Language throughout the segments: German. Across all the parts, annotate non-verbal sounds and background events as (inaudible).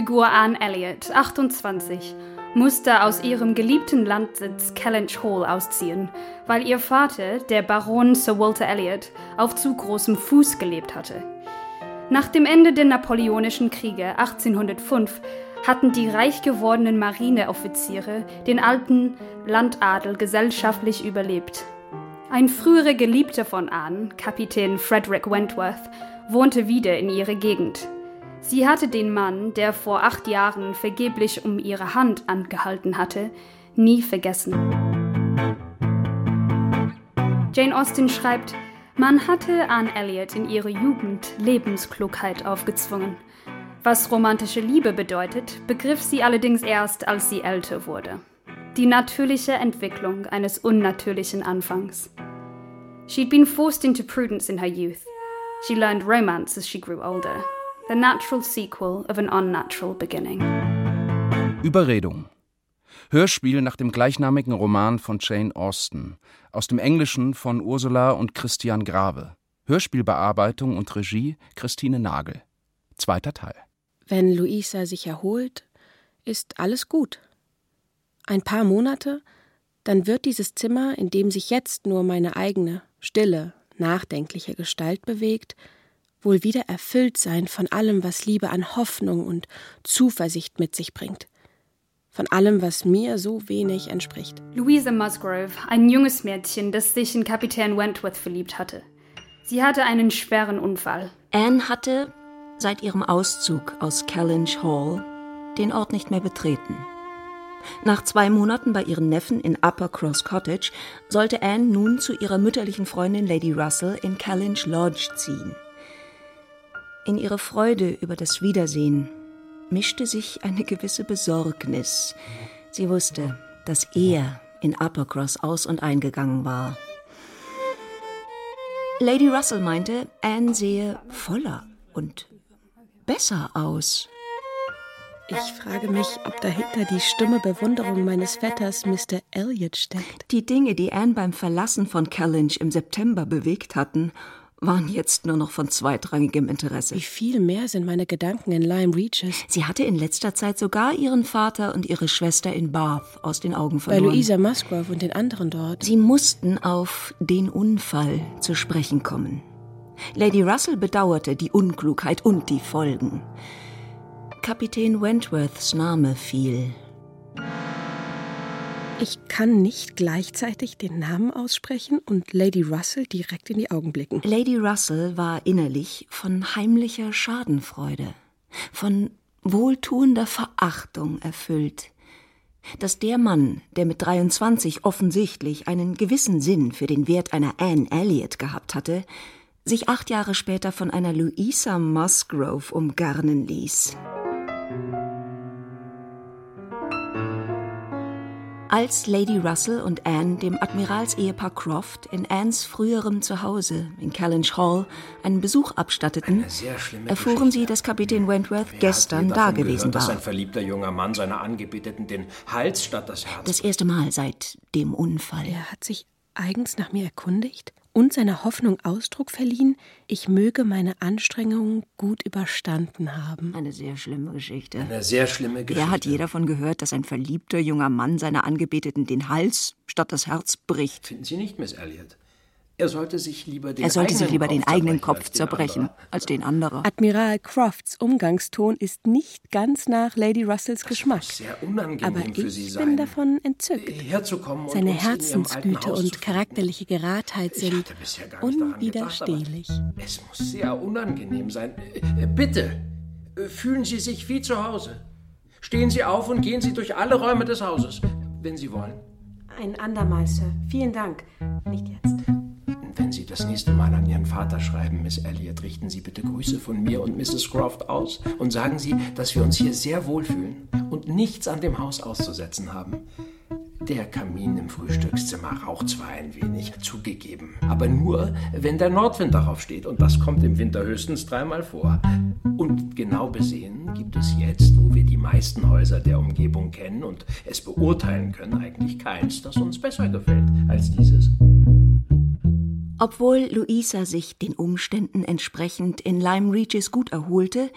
Hauptfigur Anne Elliot, 28, musste aus ihrem geliebten Landsitz Kellynch Hall ausziehen, weil ihr Vater, der Baron Sir Walter Elliot, auf zu großem Fuß gelebt hatte. Nach dem Ende der Napoleonischen Kriege 1805 hatten die reich gewordenen Marineoffiziere den alten Landadel gesellschaftlich überlebt. Ein früherer Geliebter von Anne, Kapitän Frederick Wentworth, wohnte wieder in ihrer Gegend. Sie hatte den Mann, der vor acht Jahren vergeblich um ihre Hand angehalten hatte, nie vergessen. Jane Austen schreibt, man hatte Anne Elliot in ihrer Jugend Lebensklugheit aufgezwungen. Was romantische Liebe bedeutet, begriff sie allerdings erst, als sie älter wurde. Die natürliche Entwicklung eines unnatürlichen Anfangs. She'd been forced into prudence in her youth. She learned romance as she grew older the natural sequel of an unnatural beginning. Überredung. Hörspiel nach dem gleichnamigen Roman von Jane Austen, aus dem Englischen von Ursula und Christian Grave. Hörspielbearbeitung und Regie Christine Nagel. Zweiter Teil. Wenn Luisa sich erholt, ist alles gut. Ein paar Monate, dann wird dieses Zimmer, in dem sich jetzt nur meine eigene, stille, nachdenkliche Gestalt bewegt, wohl wieder erfüllt sein von allem, was Liebe an Hoffnung und Zuversicht mit sich bringt. Von allem, was mir so wenig entspricht. Louisa Musgrove, ein junges Mädchen, das sich in Kapitän Wentworth verliebt hatte. Sie hatte einen schweren Unfall. Anne hatte seit ihrem Auszug aus Kellynch Hall den Ort nicht mehr betreten. Nach zwei Monaten bei ihren Neffen in Upper Cross Cottage sollte Anne nun zu ihrer mütterlichen Freundin Lady Russell in Kellynch Lodge ziehen. In ihre Freude über das Wiedersehen mischte sich eine gewisse Besorgnis. Sie wusste, dass er in Uppercross aus und eingegangen war. Lady Russell meinte, Anne sehe voller und besser aus. Ich frage mich, ob dahinter die stumme Bewunderung meines Vetters Mr. Elliot steckt. Die Dinge, die Anne beim Verlassen von Kellynch im September bewegt hatten waren jetzt nur noch von zweitrangigem Interesse. Wie viel mehr sind meine Gedanken in Lyme Reaches? Sie hatte in letzter Zeit sogar ihren Vater und ihre Schwester in Bath aus den Augen verloren. Bei Louisa Musgrove und den anderen dort. Sie mussten auf den Unfall zu sprechen kommen. Lady Russell bedauerte die Unklugheit und die Folgen. Kapitän Wentworths Name fiel. Ich kann nicht gleichzeitig den Namen aussprechen und Lady Russell direkt in die Augen blicken. Lady Russell war innerlich von heimlicher Schadenfreude, von wohltuender Verachtung erfüllt. Dass der Mann, der mit 23 offensichtlich einen gewissen Sinn für den Wert einer Anne Elliot gehabt hatte, sich acht Jahre später von einer Louisa Musgrove umgarnen ließ. Als Lady Russell und Anne dem Admiralsehepaar Croft in Annes früherem Zuhause in Kellynch Hall einen Besuch abstatteten, erfuhren sie, dass Kapitän Wentworth Wer gestern da gewesen war. Dass ein verliebter junger Mann seiner Angebeteten den Hals statt das Herz. Das erste Mal seit dem Unfall. Er hat sich eigens nach mir erkundigt? und seiner Hoffnung Ausdruck verliehen, ich möge meine Anstrengungen gut überstanden haben. Eine sehr schlimme Geschichte. Eine sehr schlimme Geschichte. Ja, hat jeder davon gehört, dass ein verliebter junger Mann seiner Angebeteten den Hals statt das Herz bricht. Finden Sie nicht, Miss Elliot? Er sollte sich lieber den, er sollte sich lieber den eigenen Kopf zerbrechen als den anderen. Admiral Crofts Umgangston ist nicht ganz nach Lady Russells Geschmack. sehr unangenehm aber für ich Sie bin sein, davon entzückt. herzukommen und Seine Herzensgüte und charakterliche Geradheit sind unwiderstehlich. Gedacht, es muss sehr unangenehm sein. Äh, Bitte, äh, fühlen Sie sich wie zu Hause. Stehen Sie auf und gehen Sie durch alle Räume des Hauses, wenn Sie wollen. Ein andermal, Sir. Vielen Dank. Nicht jetzt. Wenn Sie das nächste Mal an Ihren Vater schreiben, Miss Elliot, richten Sie bitte Grüße von mir und Mrs. Croft aus und sagen Sie, dass wir uns hier sehr wohlfühlen und nichts an dem Haus auszusetzen haben. Der Kamin im Frühstückszimmer raucht zwar ein wenig, zugegeben, aber nur, wenn der Nordwind darauf steht, und das kommt im Winter höchstens dreimal vor. Und genau besehen gibt es jetzt, wo wir die meisten Häuser der Umgebung kennen und es beurteilen können, eigentlich keins, das uns besser gefällt als dieses. Obwohl Luisa sich den Umständen entsprechend in Lyme Regis gut erholte,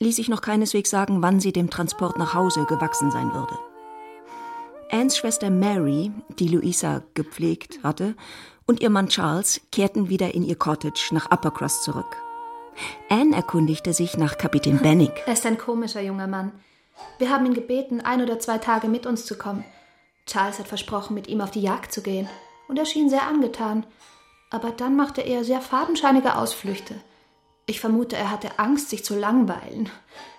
ließ sich noch keineswegs sagen, wann sie dem Transport nach Hause gewachsen sein würde. Anns Schwester Mary, die Louisa gepflegt hatte, und ihr Mann Charles kehrten wieder in ihr Cottage nach Uppercross zurück. Anne erkundigte sich nach Kapitän Bennick. Er ist ein komischer junger Mann. Wir haben ihn gebeten, ein oder zwei Tage mit uns zu kommen. Charles hat versprochen, mit ihm auf die Jagd zu gehen, und er schien sehr angetan. Aber dann machte er sehr fadenscheinige Ausflüchte. Ich vermute, er hatte Angst, sich zu langweilen.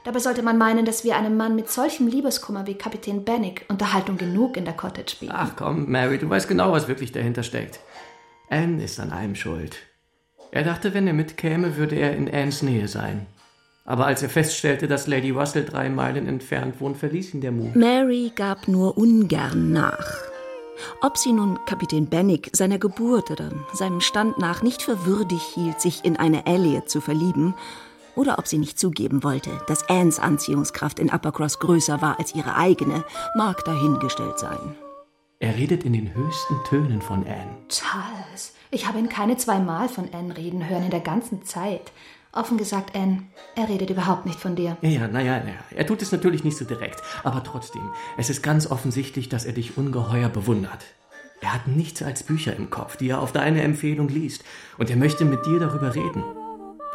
Dabei sollte man meinen, dass wir einem Mann mit solchem Liebeskummer wie Kapitän Bennick Unterhaltung genug in der Cottage bieten. Ach komm, Mary, du weißt genau, was wirklich dahinter steckt. Anne ist an allem schuld. Er dachte, wenn er mitkäme, würde er in Annes Nähe sein. Aber als er feststellte, dass Lady Russell drei Meilen entfernt wohnt, verließ ihn der Mut. Mary gab nur ungern nach. Ob sie nun Kapitän Bennick seiner Geburt oder seinem Stand nach nicht für würdig hielt, sich in eine Elliot zu verlieben, oder ob sie nicht zugeben wollte, dass Annes Anziehungskraft in Uppercross größer war als ihre eigene, mag dahingestellt sein. Er redet in den höchsten Tönen von Anne. Charles, ich habe ihn keine zweimal von Anne reden hören in der ganzen Zeit. Offen gesagt, Anne, er redet überhaupt nicht von dir. Ja, naja, na, er tut es natürlich nicht so direkt, aber trotzdem, es ist ganz offensichtlich, dass er dich ungeheuer bewundert. Er hat nichts als Bücher im Kopf, die er auf deine Empfehlung liest, und er möchte mit dir darüber reden.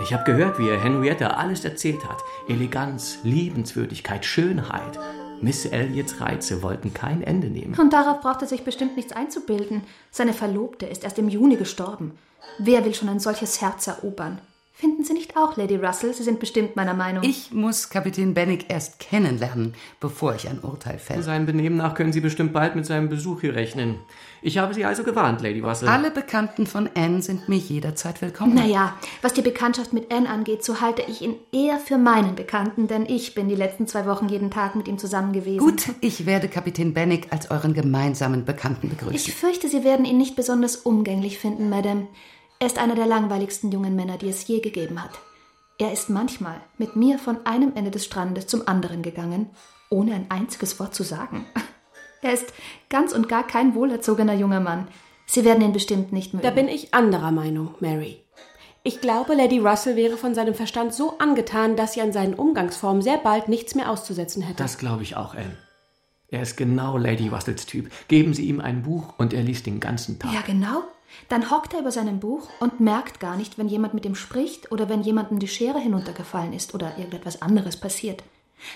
Ich habe gehört, wie er Henrietta alles erzählt hat. Eleganz, Liebenswürdigkeit, Schönheit. Miss Elliots Reize wollten kein Ende nehmen. Und darauf braucht er sich bestimmt nichts einzubilden. Seine Verlobte ist erst im Juni gestorben. Wer will schon ein solches Herz erobern? Finden Sie nicht auch, Lady Russell? Sie sind bestimmt meiner Meinung. Ich muss Kapitän Bennick erst kennenlernen, bevor ich ein Urteil fälle. Seinem Benehmen nach können Sie bestimmt bald mit seinem Besuch hier rechnen. Ich habe Sie also gewarnt, Lady Russell. Alle Bekannten von Anne sind mir jederzeit willkommen. Naja, was die Bekanntschaft mit Anne angeht, so halte ich ihn eher für meinen Bekannten, denn ich bin die letzten zwei Wochen jeden Tag mit ihm zusammen gewesen. Gut, ich werde Kapitän Bennick als euren gemeinsamen Bekannten begrüßen. Ich fürchte, Sie werden ihn nicht besonders umgänglich finden, Madame. Er ist einer der langweiligsten jungen Männer, die es je gegeben hat. Er ist manchmal mit mir von einem Ende des Strandes zum anderen gegangen, ohne ein einziges Wort zu sagen. (laughs) Er ist ganz und gar kein wohlerzogener junger Mann. Sie werden ihn bestimmt nicht mögen. Da bin ich anderer Meinung, Mary. Ich glaube, Lady Russell wäre von seinem Verstand so angetan, dass sie an seinen Umgangsformen sehr bald nichts mehr auszusetzen hätte. Das glaube ich auch, Anne. Er ist genau Lady Russells Typ. Geben Sie ihm ein Buch und er liest den ganzen Tag. Ja, genau. Dann hockt er über seinem Buch und merkt gar nicht, wenn jemand mit ihm spricht oder wenn jemandem die Schere hinuntergefallen ist oder irgendetwas anderes passiert.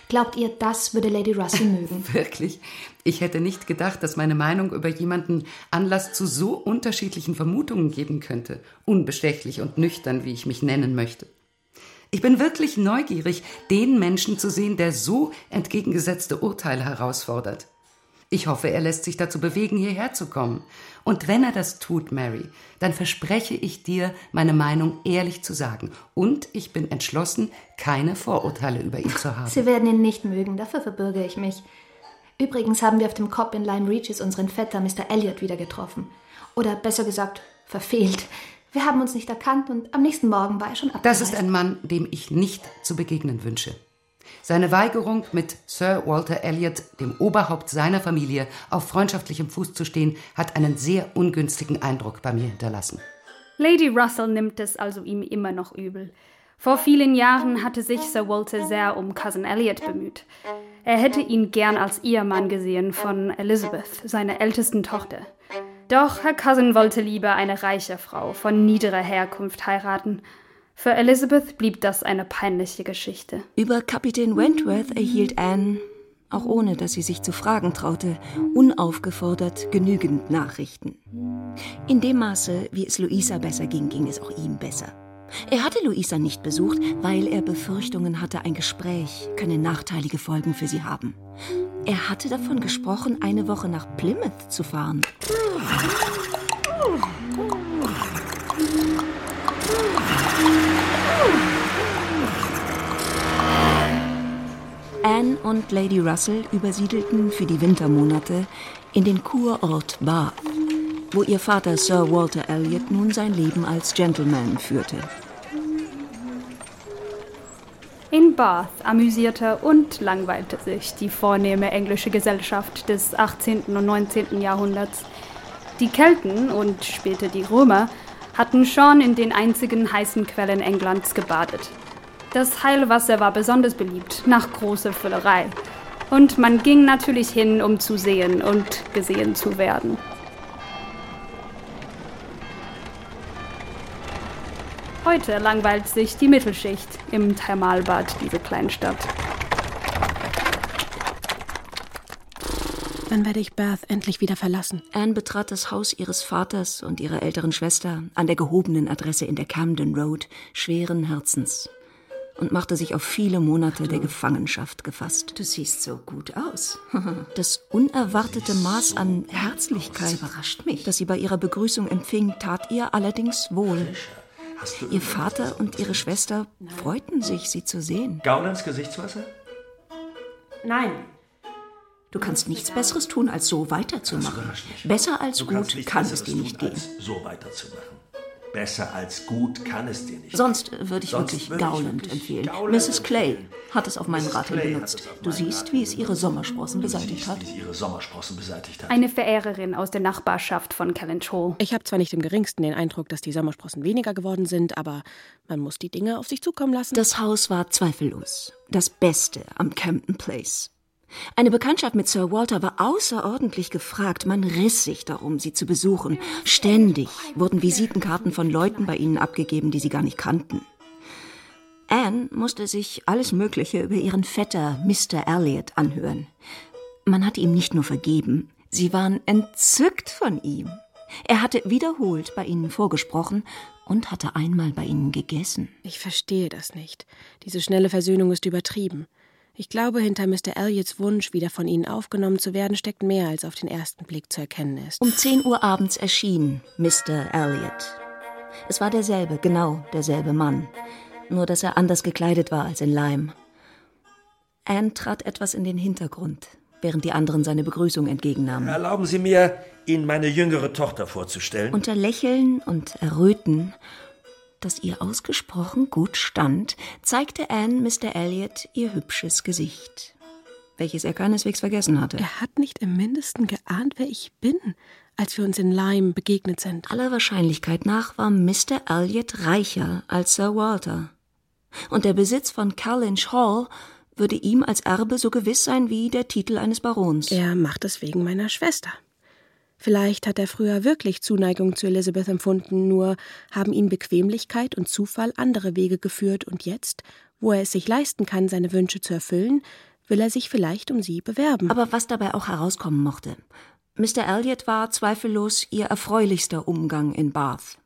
Glaubt ihr, das würde Lady Russell (laughs) mögen? Wirklich? Ich hätte nicht gedacht, dass meine Meinung über jemanden Anlass zu so unterschiedlichen Vermutungen geben könnte. Unbestechlich und nüchtern, wie ich mich nennen möchte. Ich bin wirklich neugierig, den Menschen zu sehen, der so entgegengesetzte Urteile herausfordert. Ich hoffe, er lässt sich dazu bewegen, hierher zu kommen. Und wenn er das tut, Mary, dann verspreche ich dir, meine Meinung ehrlich zu sagen. Und ich bin entschlossen, keine Vorurteile über ihn zu haben. Sie werden ihn nicht mögen, dafür verbürge ich mich. Übrigens haben wir auf dem Kopf in Lime Reaches unseren Vetter Mr. Elliot wieder getroffen. Oder besser gesagt, verfehlt. Wir haben uns nicht erkannt und am nächsten Morgen war er schon abgereist. Das ist ein Mann, dem ich nicht zu begegnen wünsche. Seine Weigerung, mit Sir Walter Elliot, dem Oberhaupt seiner Familie, auf freundschaftlichem Fuß zu stehen, hat einen sehr ungünstigen Eindruck bei mir hinterlassen. Lady Russell nimmt es also ihm immer noch übel. Vor vielen Jahren hatte sich Sir Walter sehr um Cousin Elliot bemüht. Er hätte ihn gern als Ehemann gesehen von Elizabeth, seiner ältesten Tochter. Doch Herr Cousin wollte lieber eine reiche Frau von niederer Herkunft heiraten für Elizabeth blieb das eine peinliche Geschichte. Über Kapitän Wentworth erhielt Anne, auch ohne dass sie sich zu fragen traute, unaufgefordert genügend Nachrichten. In dem Maße, wie es Luisa besser ging, ging es auch ihm besser. Er hatte Luisa nicht besucht, weil er Befürchtungen hatte, ein Gespräch könne nachteilige Folgen für sie haben. Er hatte davon gesprochen, eine Woche nach Plymouth zu fahren. Anne und Lady Russell übersiedelten für die Wintermonate in den Kurort Bath, wo ihr Vater Sir Walter Elliot nun sein Leben als Gentleman führte. In Bath amüsierte und langweilte sich die vornehme englische Gesellschaft des 18. und 19. Jahrhunderts. Die Kelten und später die Römer hatten schon in den einzigen heißen Quellen Englands gebadet. Das Heilwasser war besonders beliebt, nach großer Füllerei. Und man ging natürlich hin, um zu sehen und gesehen zu werden. Heute langweilt sich die Mittelschicht im Thermalbad dieser kleinen Stadt. Dann werde ich Bath endlich wieder verlassen. Anne betrat das Haus ihres Vaters und ihrer älteren Schwester an der gehobenen Adresse in der Camden Road schweren Herzens und machte sich auf viele Monate der Gefangenschaft gefasst. Du siehst so gut aus. (laughs) Das unerwartete Maß an Herzlichkeit, Das überrascht mich. das sie bei ihrer Begrüßung empfing, tat ihr allerdings wohl. Ihr Vater und ihre Schwester freuten sich, sie zu sehen. Gaunens Gesichtswasser? Nein. Du kannst nichts Besseres tun, als so weiterzumachen. Besser als gut kann es dir nicht gehen. so weiterzumachen. Besser als gut kann es dir nicht Sonst würde ich Sonst wirklich würde ich Gowland wirklich empfehlen. Gowland Mrs. Clay hat es auf meinen. Rat hin benutzt. Du siehst, wie es ihre. Sommersprossen beseitigt hat. Eine Verehrerin aus der Nachbarschaft von Kellynch Hall. Ich habe zwar nicht im geringsten den Eindruck, dass die Sommersprossen weniger geworden sind, aber man muss die Dinge auf sich zukommen lassen. Das Haus war zweifellos das Beste am Campton Place. Eine Bekanntschaft mit Sir Walter war außerordentlich gefragt. Man riss sich darum, sie zu besuchen. Ständig wurden Visitenkarten von Leuten bei ihnen abgegeben, die sie gar nicht kannten. Anne musste sich alles Mögliche über ihren Vetter Mr. Elliot anhören. Man hatte ihm nicht nur vergeben, sie waren entzückt von ihm. Er hatte wiederholt bei ihnen vorgesprochen und hatte einmal bei ihnen gegessen. Ich verstehe das nicht. Diese schnelle Versöhnung ist übertrieben. Ich glaube, hinter Mr. Elliots Wunsch, wieder von ihnen aufgenommen zu werden, steckt mehr, als auf den ersten Blick zu erkennen ist. Um 10 Uhr abends erschien Mr. Elliot. Es war derselbe, genau derselbe Mann. Nur, dass er anders gekleidet war als in Lyme. Anne trat etwas in den Hintergrund, während die anderen seine Begrüßung entgegennahmen. Erlauben Sie mir, Ihnen meine jüngere Tochter vorzustellen. Unter Lächeln und Erröten, das ihr ausgesprochen gut stand, zeigte Anne Mr. Elliot ihr hübsches Gesicht, welches er keineswegs vergessen hatte. Er hat nicht im mindesten geahnt, wer ich bin, als wir uns in Lyme begegnet sind. Aller Wahrscheinlichkeit nach war Mr. Elliot reicher als Sir Walter. Und der Besitz von Kellynch Hall würde ihm als Erbe so gewiss sein wie der Titel eines Barons. Er macht es wegen meiner Schwester. Vielleicht hat er früher wirklich Zuneigung zu Elizabeth empfunden, nur haben ihn Bequemlichkeit und Zufall andere Wege geführt, und jetzt, wo er es sich leisten kann, seine Wünsche zu erfüllen, will er sich vielleicht um sie bewerben. Aber was dabei auch herauskommen mochte, Mr. Elliot war zweifellos ihr erfreulichster Umgang in Bath.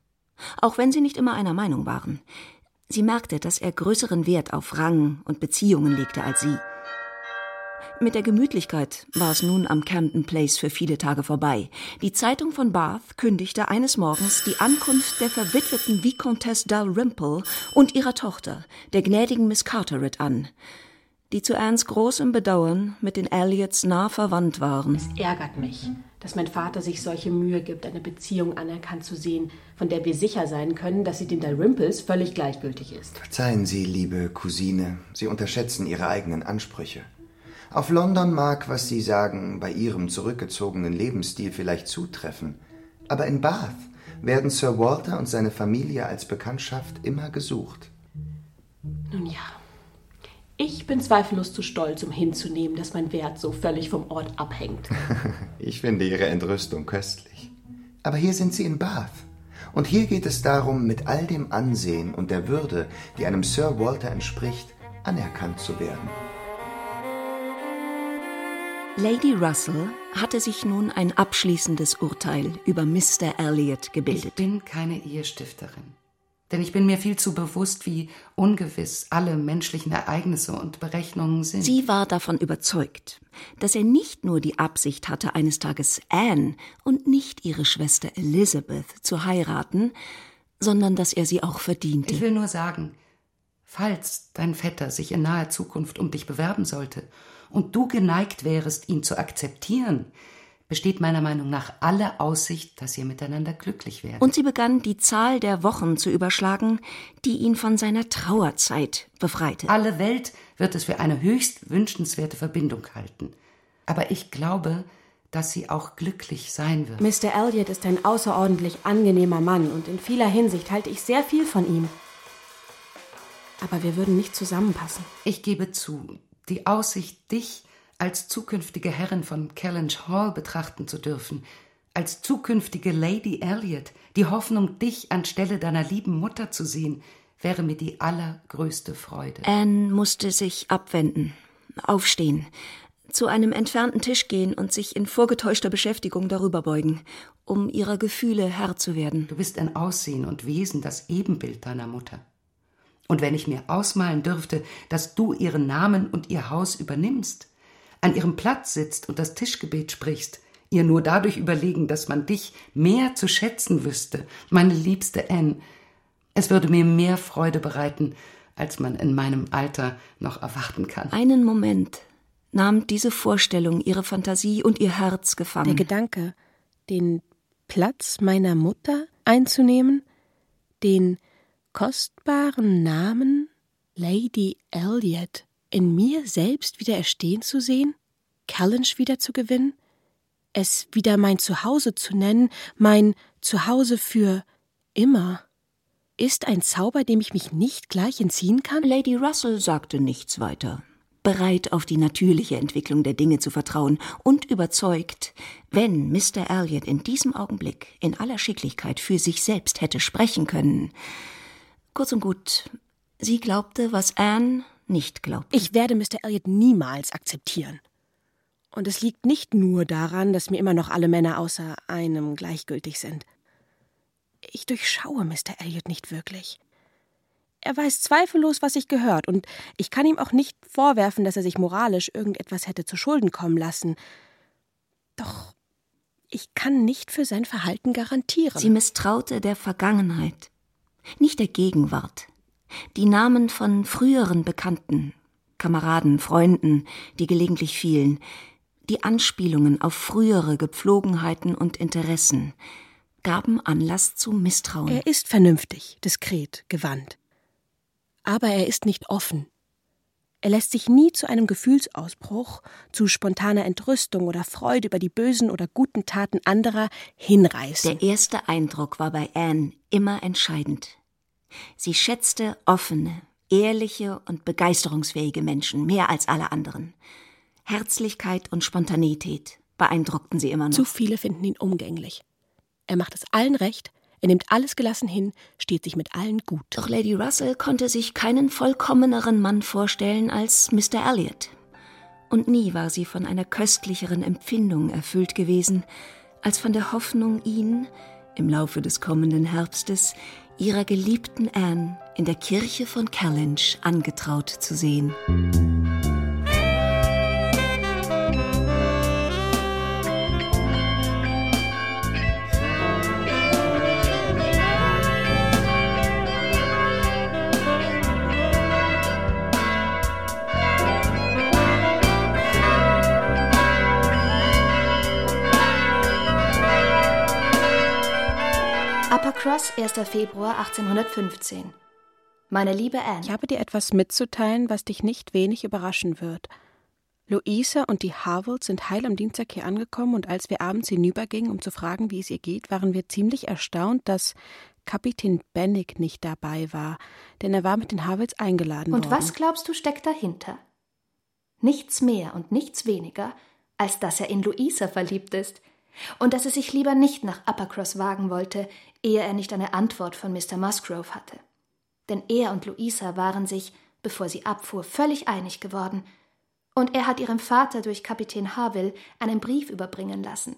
Auch wenn sie nicht immer einer Meinung waren. Sie merkte, dass er größeren Wert auf Rang und Beziehungen legte als sie. Mit der Gemütlichkeit war es nun am Camden Place für viele Tage vorbei. Die Zeitung von Bath kündigte eines Morgens die Ankunft der verwitweten Vicomtesse Dalrymple und ihrer Tochter, der gnädigen Miss Carteret, an, die zu Annes großem Bedauern mit den Elliots nah verwandt waren. ärgert mich, dass mein Vater sich solche Mühe gibt, eine Beziehung anerkannt zu sehen, von der wir sicher sein können, dass sie den Dalrymples völlig gleichgültig ist. Verzeihen Sie, liebe Cousine, Sie unterschätzen Ihre eigenen Ansprüche. Auf London mag, was Sie sagen, bei Ihrem zurückgezogenen Lebensstil vielleicht zutreffen, aber in Bath werden Sir Walter und seine Familie als Bekanntschaft immer gesucht. Nun ja, ich bin zweifellos zu stolz, um hinzunehmen, dass mein Wert so völlig vom Ort abhängt. (laughs) Ich finde Ihre Entrüstung köstlich. Aber hier sind Sie in Bath. Und hier geht es darum, mit all dem Ansehen und der Würde, die einem Sir Walter entspricht, anerkannt zu werden. Lady Russell hatte sich nun ein abschließendes Urteil über Mr. Elliot Ich gebildet. bin keine Ehestifterin. Denn ich bin mir viel zu bewusst, wie ungewiss alle menschlichen Ereignisse und Berechnungen sind. Sie war davon überzeugt, dass er nicht nur die Absicht hatte, eines Tages Anne und nicht ihre Schwester Elizabeth zu heiraten, sondern dass er sie auch verdiente. Ich will nur sagen, falls dein Vetter sich in naher Zukunft um dich bewerben sollte und du geneigt wärest, ihn zu akzeptieren, besteht meiner Meinung nach alle Aussicht, dass ihr miteinander glücklich werdet. Und sie begann, die Zahl der Wochen zu überschlagen, die ihn von seiner Trauerzeit befreite. Alle Welt wird es für eine höchst wünschenswerte Verbindung halten. Aber ich glaube, dass sie auch glücklich sein wird. Mr. Elliot ist ein außerordentlich angenehmer Mann und in vieler Hinsicht halte ich sehr viel von ihm. Aber wir würden nicht zusammenpassen. Ich gebe zu, die Aussicht, dich als zukünftige Herrin von Kellynch Hall betrachten zu dürfen, als zukünftige Lady Elliot, die Hoffnung, dich anstelle deiner lieben Mutter zu sehen, wäre mir die allergrößte Freude. Anne musste sich abwenden, aufstehen, zu einem entfernten Tisch gehen und sich in vorgetäuschter Beschäftigung darüber beugen, um ihrer Gefühle Herr zu werden. Du bist ein Aussehen und Wesen das Ebenbild deiner Mutter. Und wenn ich mir ausmalen dürfte, dass du ihren Namen und ihr Haus übernimmst, an ihrem Platz sitzt und das Tischgebet sprichst, ihr nur dadurch überlegen, dass man dich mehr zu schätzen wüsste, meine liebste Anne, es würde mir mehr Freude bereiten, als man in meinem Alter noch erwarten kann. Einen Moment nahm diese Vorstellung ihre Fantasie und ihr Herz gefangen. Der Gedanke, den Platz meiner Mutter einzunehmen, den kostbaren Namen Lady Elliot in mir selbst wieder erstehen zu sehen, Kellynch wieder zu gewinnen, es wieder mein Zuhause zu nennen, mein Zuhause für immer, ist ein Zauber, dem ich mich nicht gleich entziehen kann? Lady Russell sagte nichts weiter, bereit auf die natürliche Entwicklung der Dinge zu vertrauen und überzeugt, wenn Mr. Elliot in diesem Augenblick in aller Schicklichkeit für sich selbst hätte sprechen können. Kurz und gut, sie glaubte, was Anne nicht glaubte. Ich werde Mr. Elliot niemals akzeptieren. Und es liegt nicht nur daran, dass mir immer noch alle Männer außer einem gleichgültig sind. Ich durchschaue Mr. Elliot nicht wirklich. Er weiß zweifellos, was sich gehört, und ich kann ihm auch nicht vorwerfen, dass er sich moralisch irgendetwas hätte zu Schulden kommen lassen. Doch ich kann nicht für sein Verhalten garantieren. Sie misstraute der Vergangenheit, nicht der Gegenwart. Die Namen von früheren Bekannten, Kameraden, Freunden, die gelegentlich fielen, die Anspielungen auf frühere Gepflogenheiten und Interessen, gaben Anlass zu Misstrauen. Er ist vernünftig, diskret, gewandt. Aber er ist nicht offen. Er lässt sich nie zu einem Gefühlsausbruch, zu spontaner Entrüstung oder Freude über die bösen oder guten Taten anderer hinreißen. Der erste Eindruck war bei Anne immer entscheidend. Sie schätzte offene, ehrliche und begeisterungsfähige Menschen mehr als alle anderen. Herzlichkeit und Spontanität beeindruckten sie immer noch. Zu viele finden ihn umgänglich. Er macht es allen recht, er nimmt alles gelassen hin, steht sich mit allen gut. Doch Lady Russell konnte sich keinen vollkommeneren Mann vorstellen als Mr. Elliot. Und nie war sie von einer köstlicheren Empfindung erfüllt gewesen, als von der Hoffnung, ihn im Laufe des kommenden Herbstes ihrer geliebten Anne in der Kirche von Kellynch angetraut zu sehen. 1. Februar 1815. Meine liebe Anne. Ich habe dir etwas mitzuteilen, was dich nicht wenig überraschen wird. Luisa und die Harvolds sind heil am Dienstag hier angekommen und als wir abends hinübergingen, um zu fragen, wie es ihr geht, waren wir ziemlich erstaunt, dass Kapitän Bennick nicht dabei war, denn er war mit den Harvolds eingeladen und worden. Und was glaubst du steckt dahinter? Nichts mehr und nichts weniger, als dass er in Luisa verliebt ist und dass er sich lieber nicht nach Uppercross wagen wollte, ehe er nicht eine Antwort von Mr. Musgrove hatte. Denn er und Louisa waren sich, bevor sie abfuhr, völlig einig geworden, und er hat ihrem Vater durch Kapitän Harville einen Brief überbringen lassen.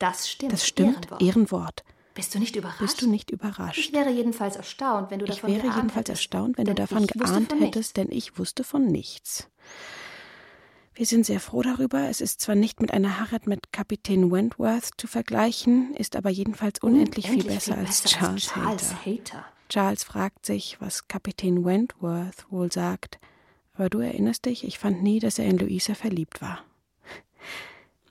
Das stimmt. Das stimmt, Ehrenwort. Ehrenwort. Bist du nicht überrascht? Bist du nicht überrascht? Ich wäre jedenfalls erstaunt, wenn du davon Ich wäre jedenfalls hättest, erstaunt, wenn du davon geahnt hättest, denn ich wusste von nichts. Wir sind sehr froh darüber. Es ist zwar nicht mit einer Heirat mit Kapitän Wentworth zu vergleichen, ist aber jedenfalls unendlich, unendlich viel besser, viel als besser Charles, als Charles Hater. Hater. Charles fragt sich, was Kapitän Wentworth wohl sagt. Aber du erinnerst dich, ich fand nie, dass er in Louisa verliebt war.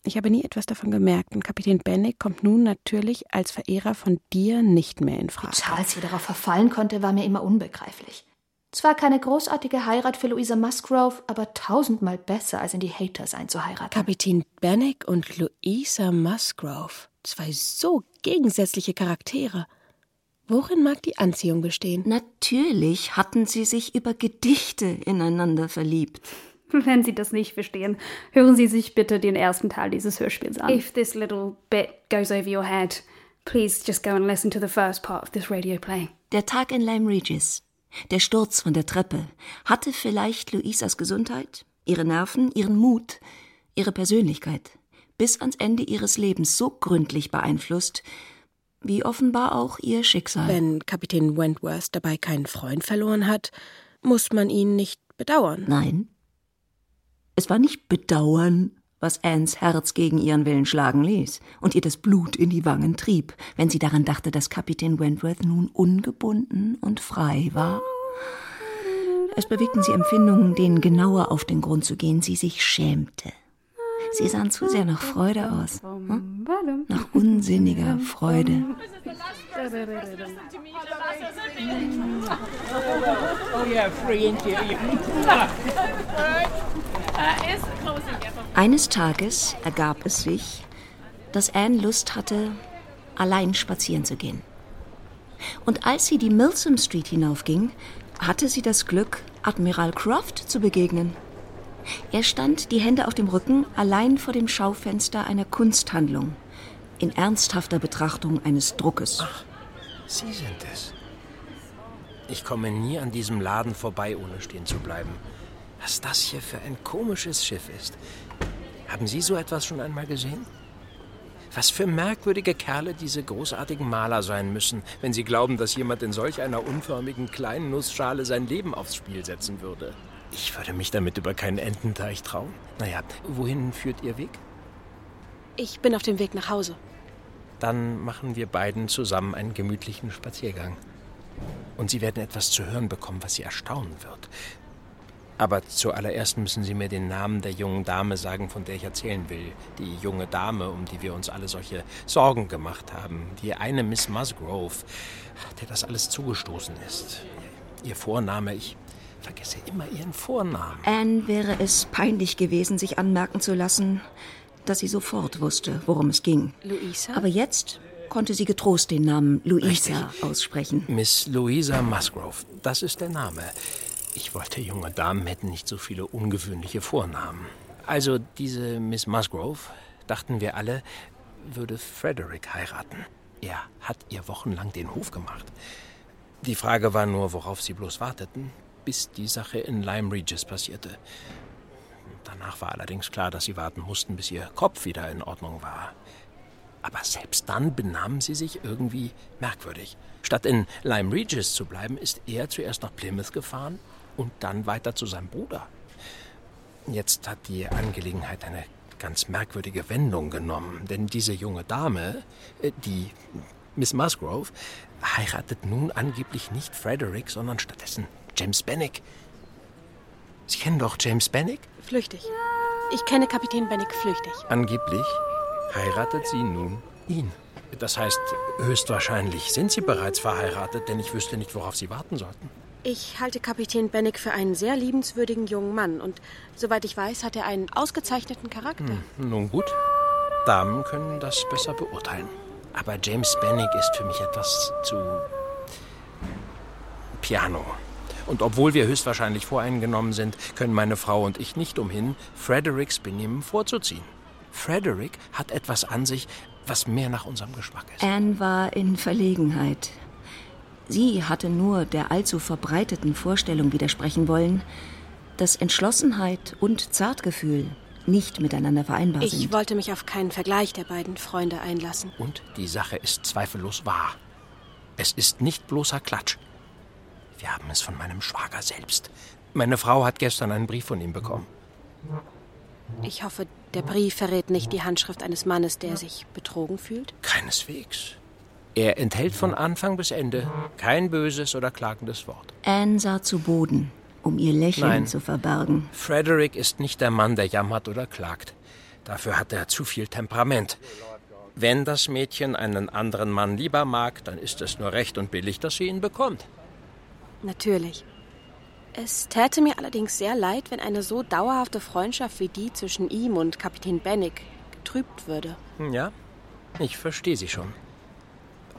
Ich habe nie etwas davon gemerkt und Kapitän Bennick kommt nun natürlich als Verehrer von dir nicht mehr in Frage. Wie Charles hier darauf verfallen konnte, war mir immer unbegreiflich. Zwar keine großartige Heirat für Louisa Musgrove, aber tausendmal besser, als in die Haters einzuheiraten. Kapitän Bennick und Louisa Musgrove, zwei so gegensätzliche Charaktere. Worin mag die Anziehung bestehen? Natürlich hatten sie sich über Gedichte ineinander verliebt. Wenn Sie das nicht verstehen, hören Sie sich bitte den ersten Teil dieses Hörspiels an. If this little bit goes over your head, please just go and listen to the first part of this radio play. Der Tag in Lyme Regis, der Sturz von der Treppe, hatte vielleicht Luisas Gesundheit, ihre Nerven, ihren Mut, ihre Persönlichkeit bis ans Ende ihres Lebens so gründlich beeinflusst, wie offenbar auch ihr Schicksal. Wenn Kapitän Wentworth dabei keinen Freund verloren hat, muss man ihn nicht bedauern. Nein. Es war nicht Bedauern, was Anns Herz gegen ihren Willen schlagen ließ und ihr das Blut in die Wangen trieb, wenn sie daran dachte, dass Kapitän Wentworth nun ungebunden und frei war. Es bewegten sie Empfindungen, denen genauer auf den Grund zu gehen sie sich schämte. Sie sahen zu sehr nach Freude aus. Hm? Nach unsinniger Freude. Eines Tages ergab es sich, dass Anne Lust hatte, allein spazieren zu gehen. Und als sie die Milsom Street hinaufging, hatte sie das Glück, Admiral Croft zu begegnen. Er stand, die Hände auf dem Rücken, allein vor dem Schaufenster einer Kunsthandlung, in ernsthafter Betrachtung eines Druckes. Ach, Sie sind es. Ich komme nie an diesem Laden vorbei, ohne stehen zu bleiben. Was das hier für ein komisches Schiff ist. Haben Sie so etwas schon einmal gesehen? Was für merkwürdige Kerle diese großartigen Maler sein müssen, wenn sie glauben, dass jemand in solch einer unförmigen kleinen Nussschale sein Leben aufs Spiel setzen würde. Ich würde mich damit über keinen Ententeich trauen. Naja, wohin führt Ihr Weg? Ich bin auf dem Weg nach Hause. Dann machen wir beiden zusammen einen gemütlichen Spaziergang. Und Sie werden etwas zu hören bekommen, was Sie erstaunen wird. Aber zuallererst müssen Sie mir den Namen der jungen Dame sagen, von der ich erzählen will. Die junge Dame, um die wir uns alle solche Sorgen gemacht haben. Die eine Miss Musgrove, der das alles zugestoßen ist. Ihr Vorname, ich vergesse immer ihren Vornamen. Anne wäre es peinlich gewesen, sich anmerken zu lassen, dass sie sofort wusste, worum es ging. Luisa? Aber jetzt konnte sie getrost den Namen Luisa Richtig. aussprechen. Miss Louisa Musgrove, das ist der Name. Ich wollte, junge Damen hätten nicht so viele ungewöhnliche Vornamen. Also diese Miss Musgrove, dachten wir alle, würde Frederick heiraten. Er hat ihr wochenlang den Hof gemacht. Die Frage war nur, worauf sie bloß warteten, bis die Sache in Lyme Regis passierte. Danach war allerdings klar, dass sie warten mussten, bis ihr Kopf wieder in Ordnung war. Aber selbst dann benahmen sie sich irgendwie merkwürdig. Statt in Lyme Regis zu bleiben, ist er zuerst nach Plymouth gefahren und dann weiter zu seinem Bruder. Jetzt hat die Angelegenheit eine ganz merkwürdige Wendung genommen, denn diese junge Dame, äh, die Miss Musgrove, heiratet nun angeblich nicht Frederick, sondern stattdessen James Bennick. Sie kennen doch James Bennick? Flüchtig. Ich kenne Kapitän Bennick flüchtig. Angeblich heiratet sie nun ihn. Das heißt, höchstwahrscheinlich sind sie bereits verheiratet, denn ich wüsste nicht, worauf sie warten sollten. Ich halte Kapitän Bennick für einen sehr liebenswürdigen jungen Mann und soweit ich weiß, hat er einen ausgezeichneten Charakter. Hm, nun gut, Damen können das besser beurteilen. Aber James Bennick ist für mich etwas zu Piano. Und obwohl wir höchstwahrscheinlich voreingenommen sind, können meine Frau und ich nicht umhin, Fredericks Benehmen vorzuziehen. Frederick hat etwas an sich, was mehr nach unserem Geschmack ist. Anne war in Verlegenheit. Sie hatte nur der allzu verbreiteten Vorstellung widersprechen wollen, dass Entschlossenheit und Zartgefühl nicht miteinander vereinbar Ich sind. wollte mich auf keinen Vergleich der beiden Freunde einlassen. Und die Sache ist zweifellos wahr. Es ist nicht bloßer Klatsch. Wir haben es von meinem Schwager selbst. Meine Frau hat gestern einen Brief von ihm bekommen. Ich hoffe, der Brief verrät nicht die Handschrift eines Mannes, der sich betrogen fühlt. Keineswegs. Er enthält von Anfang bis Ende kein böses oder klagendes Wort. Anne sah zu Boden, um ihr Lächeln Nein. zu verbergen. Frederick ist nicht der Mann, der jammert oder klagt. Dafür hat er zu viel Temperament. Wenn das Mädchen einen anderen Mann lieber mag, dann ist es nur recht und billig, dass sie ihn bekommt. Natürlich. Es täte mir allerdings sehr leid, wenn eine so dauerhafte Freundschaft wie die zwischen ihm und Kapitän Bennick getrübt würde. Ja, ich verstehe Sie schon.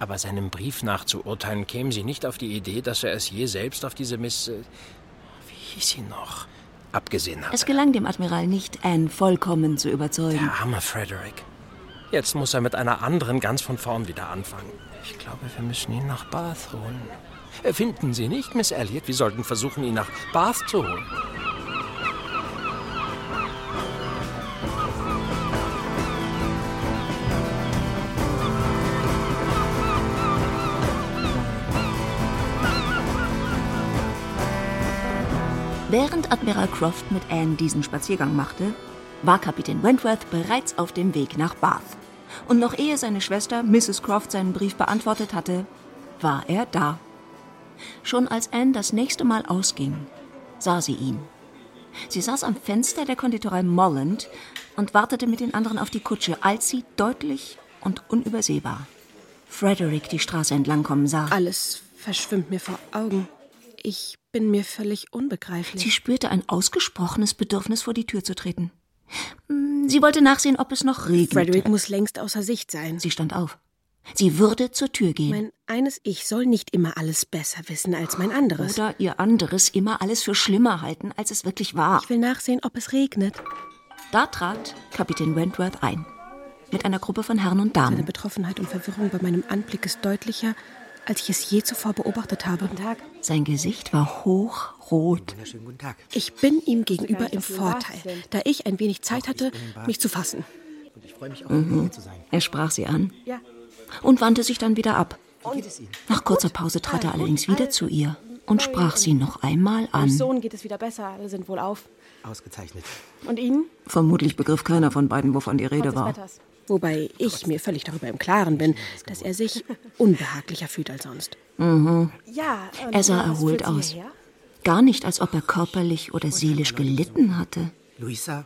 Aber seinem Brief nach zu urteilen, kämen Sie nicht auf die Idee, dass er es je selbst auf diese Miss... Äh, wie hieß sie noch? Abgesehen hat. Es gelang dem Admiral nicht, Anne vollkommen zu überzeugen. Der arme Frederick. Jetzt muss er mit einer anderen ganz von vorn wieder anfangen. Ich glaube, wir müssen ihn nach Bath holen. Äh, finden Sie nicht, Miss Elliot? Wir sollten versuchen, ihn nach Bath zu holen. Während Admiral Croft mit Anne diesen Spaziergang machte, war Kapitän Wentworth bereits auf dem Weg nach Bath. Und noch ehe seine Schwester Mrs. Croft seinen Brief beantwortet hatte, war er da. Schon als Anne das nächste Mal ausging, sah sie ihn. Sie saß am Fenster der Konditorei Molland und wartete mit den anderen auf die Kutsche, als sie deutlich und unübersehbar Frederick die Straße entlang kommen sah. Alles verschwimmt mir vor Augen. Ich bin mir völlig unbegreiflich. Sie spürte ein ausgesprochenes Bedürfnis, vor die Tür zu treten. Hm, sie wollte nachsehen, ob es noch regnet. Frederick muss längst außer Sicht sein. Sie stand auf. Sie würde zur Tür gehen. Mein eines Ich soll nicht immer alles besser wissen als mein anderes. Oder ihr anderes immer alles für schlimmer halten, als es wirklich war. Ich will nachsehen, ob es regnet. Da trat Kapitän Wentworth ein. Mit einer Gruppe von Herren und Damen. Seine Betroffenheit und Verwirrung bei meinem Anblick ist deutlicher, als ich es je zuvor beobachtet habe. Guten Tag. Sein Gesicht war hochrot. Wunderschönen guten Tag. Ich bin ihm gegenüber im Vorteil, da ich ein wenig Zeit hatte, mich zu fassen. Und ich freue mich auch, mhm. hier zu sein. Er sprach sie an ja. und wandte sich dann wieder ab. Nach kurzer Pause trat er allerdings wieder zu ihr und sprach sie noch einmal an. Meinem Sohn geht es wieder besser, alle sind wohl auf. Ausgezeichnet. Und Ihnen? Vermutlich begriff keiner von beiden, wovon die Rede war. Wobei ich mir völlig darüber im Klaren bin, dass er sich unbehaglicher fühlt als sonst. Mhm. Ja, er sah erholt aus. Gar nicht, als ob er körperlich oder seelisch gelitten hatte. Luisa.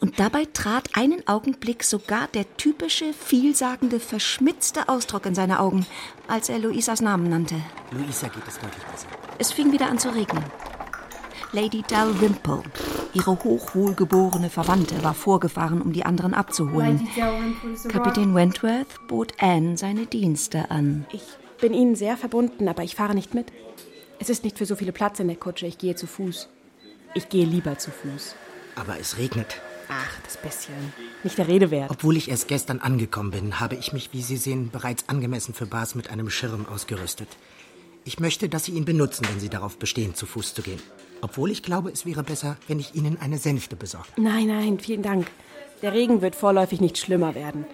Und dabei trat einen Augenblick sogar der typische, vielsagende, verschmitzte Ausdruck in seine Augen, als er Luisas Namen nannte. Luisa geht es deutlich besser. Es fing wieder an zu regnen. Lady Dalrymple, ihre hochwohlgeborene Verwandte, war vorgefahren, um die anderen abzuholen. Kapitän Wentworth bot Anne seine Dienste an. Ich bin Ihnen sehr verbunden, aber ich fahre nicht mit. Es ist nicht für so viele Platz in der Kutsche. Ich gehe zu Fuß. Ich gehe lieber zu Fuß. Aber es regnet. Ach, das bisschen. Nicht der Rede wert. Obwohl ich erst gestern angekommen bin, habe ich mich, wie Sie sehen, bereits angemessen für Bas mit einem Schirm ausgerüstet. Ich möchte, dass Sie ihn benutzen, wenn Sie darauf bestehen, zu Fuß zu gehen. Obwohl ich glaube, es wäre besser, wenn ich Ihnen eine Sänfte besorge. Nein, nein, vielen Dank. Der Regen wird vorläufig nicht schlimmer werden.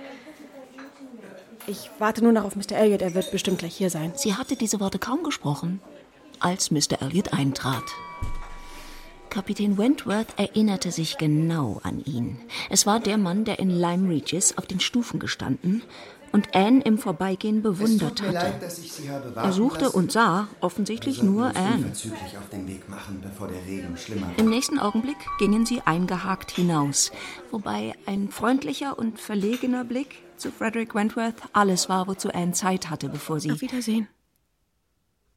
Ich warte nur noch auf Mr. Elliot, er wird bestimmt gleich hier sein. Sie hatte diese Worte kaum gesprochen, als Mr. Elliot eintrat. Kapitän Wentworth erinnerte sich genau an ihn. Es war der Mann, der in Lyme Regis auf den Stufen gestanden und Anne im Vorbeigehen bewundert hatte. Leid, er suchte und sah offensichtlich nur Anne. Machen, Im nächsten Augenblick gingen sie eingehakt hinaus, wobei ein freundlicher und verlegener Blick zu Frederick Wentworth alles war, wozu Anne Zeit hatte, bevor sie. Auf Wiedersehen.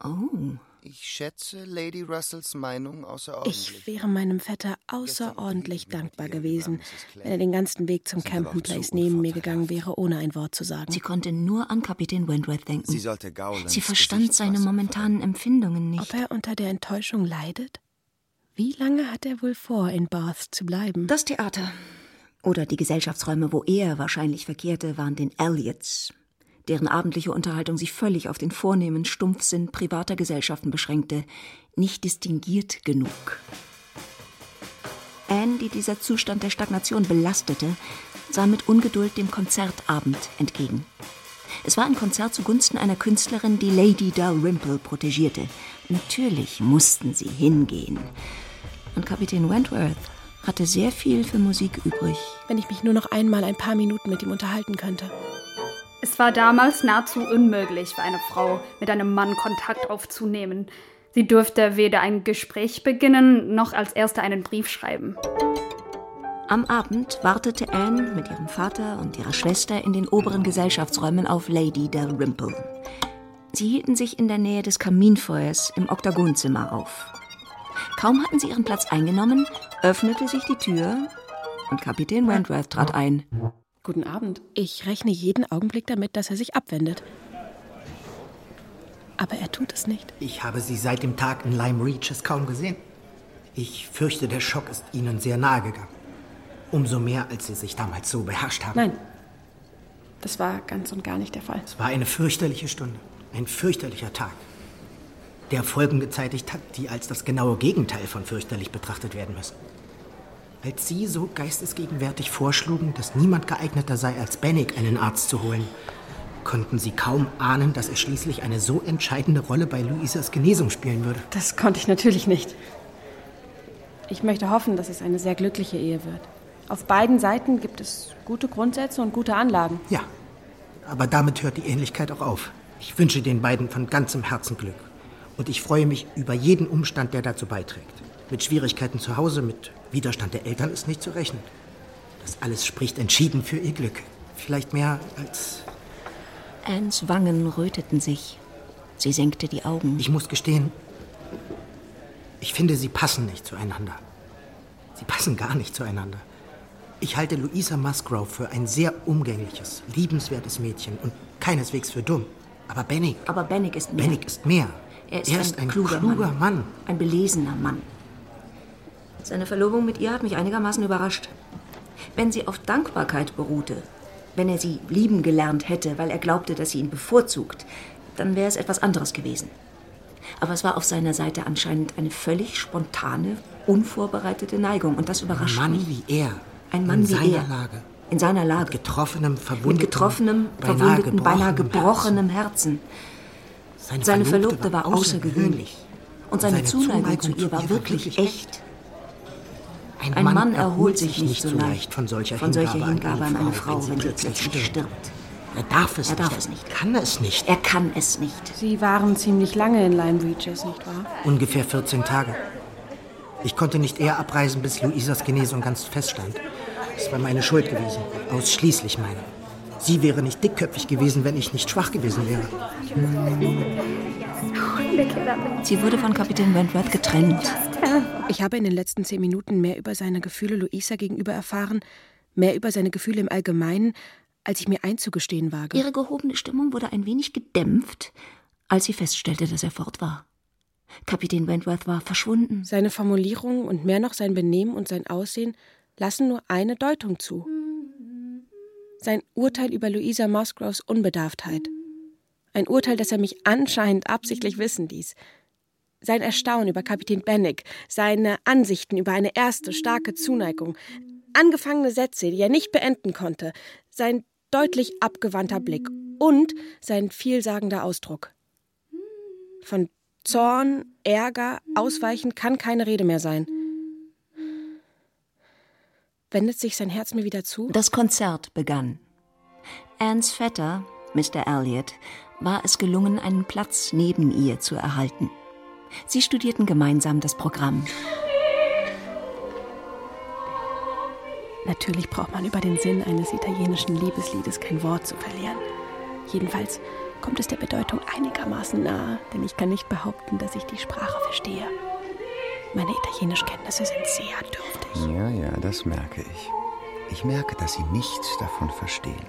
Oh. Ich schätze Lady Russells Meinung außerordentlich. Ich wäre meinem Vetter außerordentlich dankbar gewesen, wenn er den ganzen Weg zum Campen Place neben mir gegangen wäre, ohne ein Wort zu sagen. Sie konnte nur an Kapitän Wentworth denken. Sie sollte Sie verstand seine momentanen Empfindungen nicht. Ob er unter der Enttäuschung leidet? Wie lange hat er wohl vor, in Bath zu bleiben? Das Theater oder die Gesellschaftsräume, wo er wahrscheinlich verkehrte, waren den Elliots, deren abendliche Unterhaltung sich völlig auf den vornehmen Stumpfsinn privater Gesellschaften beschränkte, nicht distinguiert genug. Anne, die dieser Zustand der Stagnation belastete, sah mit Ungeduld dem Konzertabend entgegen. Es war ein Konzert zugunsten einer Künstlerin, die Lady Dalrymple protegierte. Natürlich mussten sie hingehen. Und Kapitän Wentworth hatte sehr viel für Musik übrig. Wenn ich mich nur noch einmal ein paar Minuten mit ihm unterhalten könnte. Es war damals nahezu unmöglich für eine Frau, mit einem Mann Kontakt aufzunehmen. Sie durfte weder ein Gespräch beginnen, noch als erste einen Brief schreiben. Am Abend wartete Anne mit ihrem Vater und ihrer Schwester in den oberen Gesellschaftsräumen auf Lady Dalrymple. Sie hielten sich in der Nähe des Kaminfeuers im Oktagonzimmer auf. Kaum hatten sie ihren Platz eingenommen, öffnete sich die Tür und Kapitän Wentworth trat ein. Guten Abend. Ich rechne jeden Augenblick damit, dass er sich abwendet. Aber er tut es nicht. Ich habe sie seit dem Tag in Lime Reaches kaum gesehen. Ich fürchte, der Schock ist Ihnen sehr nahe gegangen. Umso mehr, als Sie sich damals so beherrscht haben. Nein, das war ganz und gar nicht der Fall. Es war eine fürchterliche Stunde, ein fürchterlicher Tag, der Folgen gezeitigt hat, die als das genaue Gegenteil von fürchterlich betrachtet werden müssen. Als Sie so geistesgegenwärtig vorschlugen, dass niemand geeigneter sei, als Bennig einen Arzt zu holen, konnten Sie kaum ahnen, dass er schließlich eine so entscheidende Rolle bei Luisas Genesung spielen würde. Das konnte ich natürlich nicht. Ich möchte hoffen, dass es eine sehr glückliche Ehe wird. Auf beiden Seiten gibt es gute Grundsätze und gute Anlagen. Ja, aber damit hört die Ähnlichkeit auch auf. Ich wünsche den beiden von ganzem Herzen Glück. Und ich freue mich über jeden Umstand, der dazu beiträgt. Mit Schwierigkeiten zu Hause, mit Widerstand der Eltern ist nicht zu rechnen. Das alles spricht entschieden für ihr Glück. Vielleicht mehr als Anns Wangen röteten sich. Sie senkte die Augen. Ich muss gestehen, ich finde, sie passen nicht zueinander. Sie passen gar nicht zueinander. Ich halte Louisa Musgrove für ein sehr umgängliches, liebenswertes Mädchen und keineswegs für dumm. Aber Bennig. Aber Bennig ist mehr. Bennig ist mehr. Er ist, er ein, ist ein, kluger, kluger Mann. Mann. Ein belesener Mann. Seine Verlobung mit ihr hat mich einigermaßen überrascht. Wenn sie auf Dankbarkeit beruhte, wenn er sie lieben gelernt hätte, weil er glaubte, dass sie ihn bevorzugt, dann wäre es etwas anderes gewesen. Aber es war auf seiner Seite anscheinend eine völlig spontane, unvorbereitete Neigung. Und das überrascht Ein Mann mich. wie er. Ein Mann in wie seiner er. Lage. In seiner Lage. Mit getroffenem, verwundetem, Mit getroffenem, beinahe verwundeten, beinahe gebrochenem Herzen. Sein Seine Verlobte Verlobte war außergewöhnlich. Und seine, Zuneigung, zu ihr war wirklich echt. Ein, Mann, erholt sich nicht so leicht von solcher von solcher Hingabe Hingabe an eine Frau, wenn sie plötzlich stirbt. stirbt. Er darf es Er nicht. darf es nicht. Kann es nicht. Er kann es nicht. Sie waren ziemlich lange in Lime Reaches, nicht wahr? Ungefähr 14 Tage. Ich konnte nicht eher abreisen, bis Luisas Genesung ganz feststand. Es war meine Schuld gewesen. Ausschließlich meine. Sie wäre nicht dickköpfig gewesen, wenn ich nicht schwach gewesen wäre. Sie wurde von Kapitän Wentworth getrennt. Ich habe in den letzten zehn Minuten mehr über seine Gefühle Luisa gegenüber erfahren, mehr über seine Gefühle im Allgemeinen, als ich mir einzugestehen wage. Ihre gehobene Stimmung wurde ein wenig gedämpft, als sie feststellte, dass er fort war. Kapitän Wentworth war verschwunden. Seine Formulierungen und mehr noch sein Benehmen und sein Aussehen lassen nur eine Deutung zu. Sein Urteil über Louisa Musgroves Unbedarftheit. Ein Urteil, das er mich anscheinend absichtlich wissen ließ. Sein Erstaunen über Kapitän Bennig, seine Ansichten über eine erste starke Zuneigung, angefangene Sätze, die er nicht beenden konnte, sein deutlich abgewandter Blick und sein vielsagender Ausdruck. Von Zorn, Ärger, Ausweichen kann keine Rede mehr sein. Wendet sich sein Herz mir wieder zu? Das Konzert begann. Anns Vetter, Mr. Elliot, war es gelungen, einen Platz neben ihr zu erhalten. Sie studierten gemeinsam das Programm. Natürlich braucht man über den Sinn eines italienischen Liebesliedes kein Wort zu verlieren. Jedenfalls kommt es der Bedeutung einigermaßen nahe, denn ich kann nicht behaupten, dass ich die Sprache verstehe. Meine Italienischkenntnisse sind sehr dürftig. Ja, ja, das merke ich. Ich merke, dass Sie nichts davon verstehen.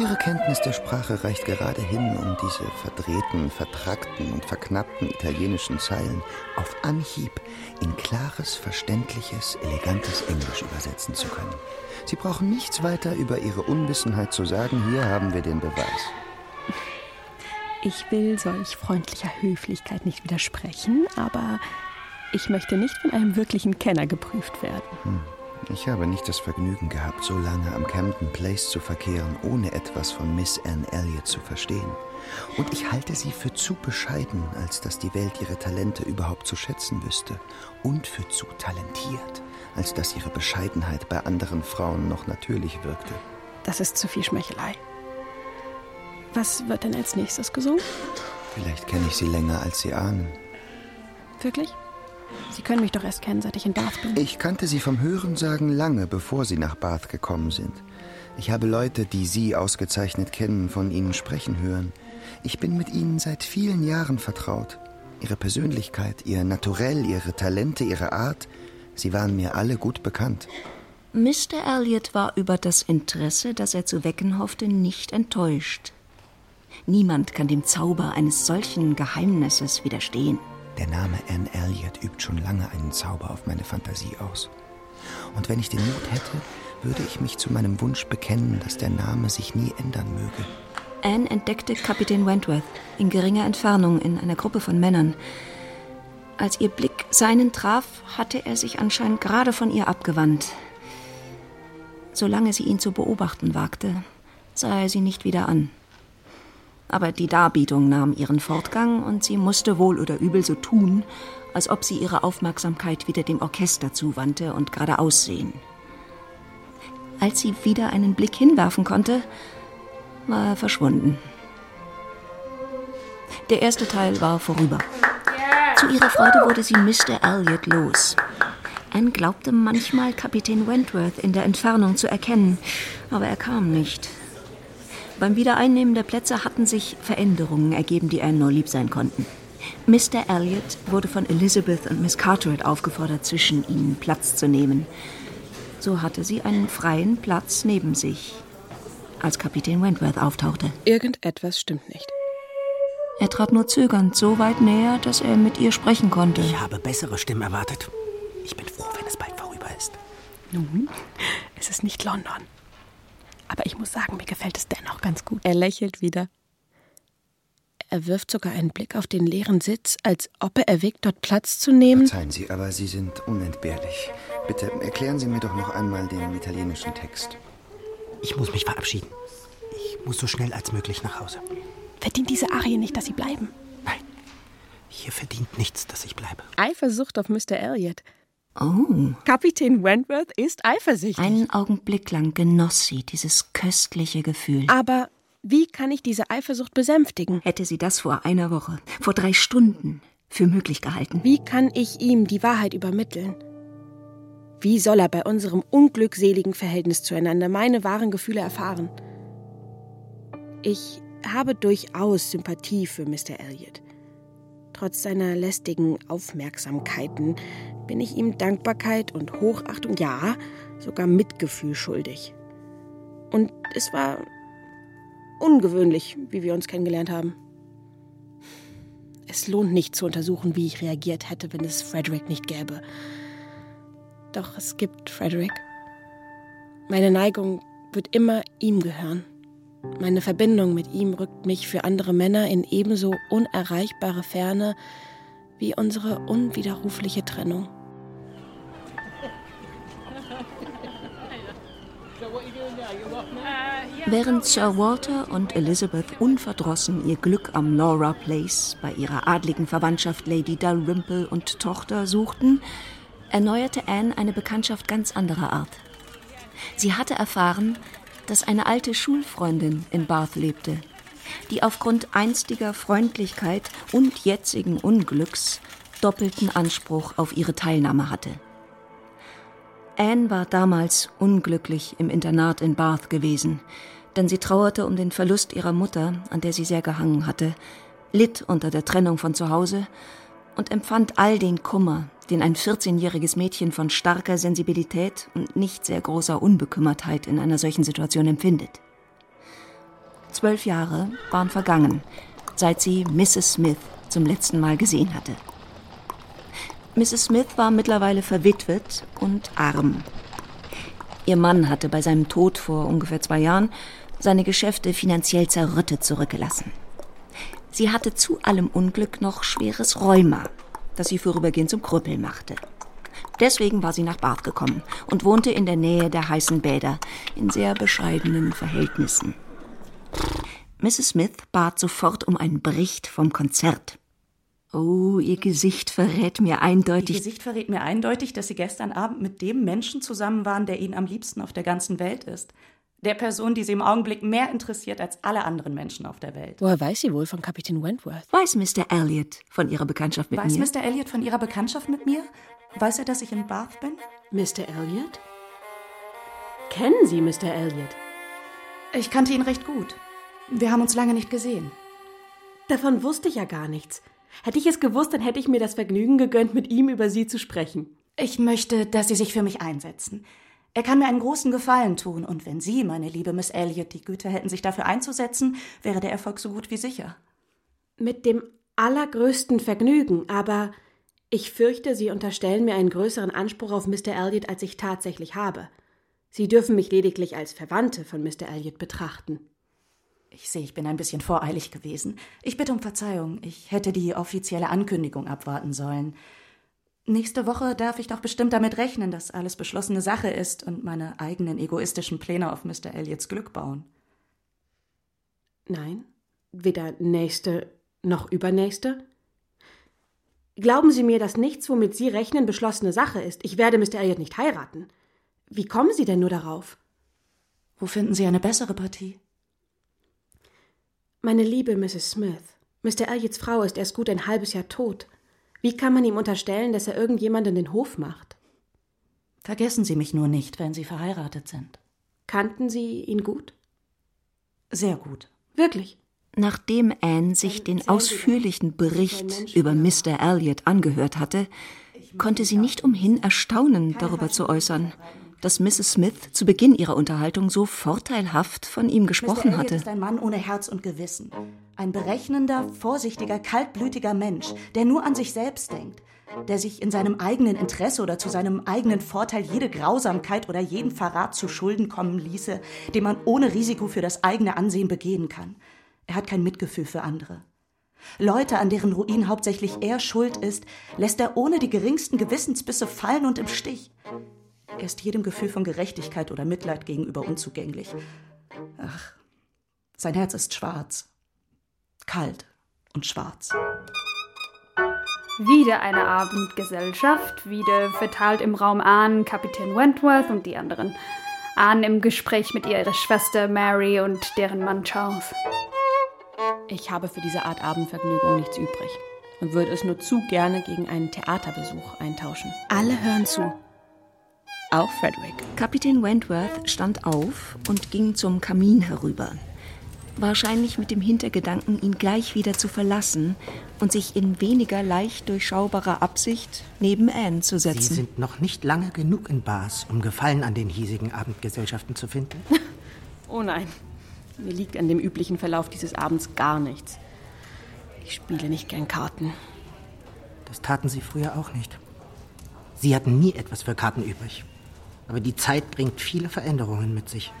Ihre Kenntnis der Sprache reicht gerade hin, um diese verdrehten, vertrackten und verknappten italienischen Zeilen auf Anhieb in klares, verständliches, elegantes Englisch übersetzen zu können. Sie brauchen nichts weiter über Ihre Unwissenheit zu sagen. Hier haben wir den Beweis. Ich will solch freundlicher Höflichkeit nicht widersprechen, aber ich möchte nicht von einem wirklichen Kenner geprüft werden. Hm. Ich habe nicht das Vergnügen gehabt, so lange am Camden Place zu verkehren, ohne etwas von Miss Anne Elliot zu verstehen. Und ich halte sie für zu bescheiden, als dass die Welt ihre Talente überhaupt zu schätzen wüsste. Und für zu talentiert, als dass ihre Bescheidenheit bei anderen Frauen noch natürlich wirkte. Das ist zu viel Schmeichelei. Was wird denn als nächstes gesungen? Vielleicht kenne ich sie länger, als Sie ahnen. Wirklich? Sie können mich doch erst kennen, seit ich in Bath bin. Ich kannte Sie vom Hörensagen lange, bevor Sie nach Bath gekommen sind. Ich habe Leute, die Sie ausgezeichnet kennen, von Ihnen sprechen hören. Ich bin mit Ihnen seit vielen Jahren vertraut. Ihre Persönlichkeit, Ihr Naturell, Ihre Talente, Ihre Art, sie waren mir alle gut bekannt. Mr. Elliot war über das Interesse, das er zu wecken hoffte, nicht enttäuscht. Niemand kann dem Zauber eines solchen Geheimnisses widerstehen. Der Name Anne Elliot übt schon lange einen Zauber auf meine Fantasie aus. Und wenn ich den Mut hätte, würde ich mich zu meinem Wunsch bekennen, dass der Name sich nie ändern möge. Anne entdeckte Kapitän Wentworth in geringer Entfernung in einer Gruppe von Männern. Als ihr Blick seinen traf, hatte er sich anscheinend gerade von ihr abgewandt. Solange sie ihn zu beobachten wagte, sah er sie nicht wieder an. Aber die Darbietung nahm ihren Fortgang und sie musste wohl oder übel so tun, als ob sie ihre Aufmerksamkeit wieder dem Orchester zuwandte und geradeaus sehen. Als sie wieder einen Blick hinwerfen konnte, war er verschwunden. Der erste Teil war vorüber. Zu ihrer Freude wurde sie Mr. Elliot los. Anne glaubte manchmal Kapitän Wentworth in der Entfernung zu erkennen, aber er kam nicht. Beim Wiedereinnehmen der Plätze hatten sich Veränderungen ergeben, die Anne nur lieb sein konnten. Mr. Elliot wurde von Elizabeth und Miss Carteret aufgefordert, zwischen ihnen Platz zu nehmen. So hatte sie einen freien Platz neben sich, als Kapitän Wentworth auftauchte. Irgendetwas stimmt nicht. Er trat nur zögernd so weit näher, dass er mit ihr sprechen konnte. Ich habe bessere Stimmen erwartet. Ich bin froh, wenn es bald vorüber ist. Nun, es ist nicht London. Aber ich muss sagen, mir gefällt es dennoch ganz gut. Er lächelt wieder. Er wirft sogar einen Blick auf den leeren Sitz, als ob er erwägt, dort Platz zu nehmen. Verzeihen Sie, aber Sie sind unentbehrlich. Bitte erklären Sie mir doch noch einmal den italienischen Text. Ich muss mich verabschieden. Ich muss so schnell als möglich nach Hause. Verdient diese Arie nicht, dass Sie bleiben? Hier verdient nichts, dass ich bleibe. Eifersucht auf Mr. Elliot. Oh. Kapitän Wentworth ist eifersüchtig. Einen Augenblick lang genoss sie dieses köstliche Gefühl. Aber wie kann ich diese Eifersucht besänftigen? Hätte sie das vor einer Woche, vor drei Stunden für möglich gehalten. Wie kann ich ihm die Wahrheit übermitteln? Wie soll er bei unserem unglückseligen Verhältnis zueinander meine wahren Gefühle erfahren? Ich habe durchaus Sympathie für Mr. Elliot. Trotz seiner lästigen Aufmerksamkeiten bin ich ihm Dankbarkeit und Hochachtung, ja, sogar Mitgefühl schuldig. Und es war ungewöhnlich, wie wir uns kennengelernt haben. Es lohnt nicht zu untersuchen, wie ich reagiert hätte, wenn es Frederick nicht gäbe. Doch es gibt Frederick. Meine Neigung wird immer ihm gehören. Meine Verbindung mit ihm rückt mich für andere Männer in ebenso unerreichbare Ferne wie unsere unwiderrufliche Trennung. Während Sir Walter und Elizabeth unverdrossen ihr Glück am Laura Place bei ihrer adligen Verwandtschaft Lady Dalrymple und Tochter suchten, erneuerte Anne eine Bekanntschaft ganz anderer Art. Sie hatte erfahren, dass eine alte Schulfreundin in Bath lebte, die aufgrund einstiger Freundlichkeit und jetzigen Unglücks doppelten Anspruch auf ihre Teilnahme hatte. Anne war damals unglücklich im Internat in Bath gewesen, denn sie trauerte um den Verlust ihrer Mutter, an der sie sehr gehangen hatte, litt unter der Trennung von zu Hause und empfand all den Kummer, den ein 14-jähriges Mädchen von starker Sensibilität und nicht sehr großer Unbekümmertheit in einer solchen Situation empfindet. Zwölf Jahre waren vergangen, seit sie Mrs. Smith zum letzten Mal gesehen hatte. Mrs. Smith war mittlerweile verwitwet und arm. Ihr Mann hatte bei seinem Tod vor ungefähr zwei Jahren seine Geschäfte finanziell zerrüttet zurückgelassen. Sie hatte zu allem Unglück noch schweres Rheuma, das sie vorübergehend zum Krüppel machte. Deswegen war sie nach Bath gekommen und wohnte in der Nähe der heißen Bäder in sehr bescheidenen Verhältnissen. Mrs. Smith bat sofort um einen Bericht vom Konzert. Oh, ihr Gesicht verrät mir eindeutig. Ihr Gesicht verrät mir eindeutig, dass Sie gestern Abend mit dem Menschen zusammen waren, der Ihnen am liebsten auf der ganzen Welt ist. Der Person, die Sie im Augenblick mehr interessiert als alle anderen Menschen auf der Welt. Woher weiß sie wohl von Kapitän Wentworth? Weiß Mr. Elliot von Ihrer Bekanntschaft mit weiß mir? Weiß Mr. Elliot von Ihrer Bekanntschaft mit mir? Weiß er, dass ich in Bath bin? Mr. Elliot? Kennen Sie Mr. Elliot? Ich kannte ihn recht gut. Wir haben uns lange nicht gesehen. Davon wusste ich ja gar nichts. Hätte ich es gewusst, dann hätte ich mir das Vergnügen gegönnt, mit ihm über Sie zu sprechen. Ich möchte, dass Sie sich für mich einsetzen. Er kann mir einen großen Gefallen tun, und wenn Sie, meine liebe Miss Elliot, die Güte hätten, sich dafür einzusetzen, wäre der Erfolg so gut wie sicher. Mit dem allergrößten Vergnügen, aber ich fürchte, Sie unterstellen mir einen größeren Anspruch auf Mr. Elliot, als ich tatsächlich habe. Sie dürfen mich lediglich als Verwandte von Mr. Elliot betrachten. Ich sehe, ich bin ein bisschen voreilig gewesen. Ich bitte um Verzeihung. Ich hätte die offizielle Ankündigung abwarten sollen. Nächste Woche darf ich doch bestimmt damit rechnen, dass alles beschlossene Sache ist und meine eigenen egoistischen Pläne auf Mr. Elliots Glück bauen. Nein, weder nächste noch übernächste. Glauben Sie mir, dass nichts, womit Sie rechnen, beschlossene Sache ist. Ich werde Mr. Elliot nicht heiraten. Wie kommen Sie denn nur darauf? Wo finden Sie eine bessere Partie? Meine liebe Mrs. Smith, Mr. Elliots Frau ist erst gut ein halbes Jahr tot. Wie kann man ihm unterstellen, dass er irgendjemanden den Hof macht? Vergessen Sie mich nur nicht, wenn Sie verheiratet sind. Kannten Sie ihn gut? Sehr gut. Wirklich? Nachdem Anne sich den ausführlichen Bericht über Mr. Elliot angehört hatte, konnte sie nicht umhin, Erstaunen darüber zu äußern, dass Mrs. Smith zu Beginn ihrer Unterhaltung so vorteilhaft von ihm gesprochen Mr. hatte. ist ein Mann ohne Herz und Gewissen. Ein berechnender, vorsichtiger, kaltblütiger Mensch, der nur an sich selbst denkt, der sich in seinem eigenen Interesse oder zu seinem eigenen Vorteil jede Grausamkeit oder jeden Verrat zu Schulden kommen ließe, den man ohne Risiko für das eigene Ansehen begehen kann. Er hat kein Mitgefühl für andere. Leute, an deren Ruin hauptsächlich er schuld ist, lässt er ohne die geringsten Gewissensbisse fallen und im Stich. Er ist jedem Gefühl von Gerechtigkeit oder Mitleid gegenüber unzugänglich. Ach, sein Herz ist schwarz. Kalt und schwarz. Wieder eine Abendgesellschaft, wieder verteilt im Raum Anne, Kapitän Wentworth und die anderen. Anne im Gespräch mit ihrer Schwester Mary und deren Mann Charles. Ich habe für diese Art Abendvergnügung nichts übrig und würde es nur zu gerne gegen einen Theaterbesuch eintauschen. Alle hören zu. Auch Frederick. Kapitän Wentworth stand auf und ging zum Kamin herüber. Wahrscheinlich mit dem Hintergedanken, ihn gleich wieder zu verlassen und sich in weniger leicht durchschaubarer Absicht neben Anne zu setzen. Sie sind noch nicht lange genug in Bars, um Gefallen an den hiesigen Abendgesellschaften zu finden. (laughs) Oh nein, mir liegt an dem üblichen Verlauf dieses Abends gar nichts. Ich spiele nicht gern Karten. Das taten Sie früher auch nicht. Sie hatten nie etwas für Karten übrig. Aber die Zeit bringt viele Veränderungen mit sich.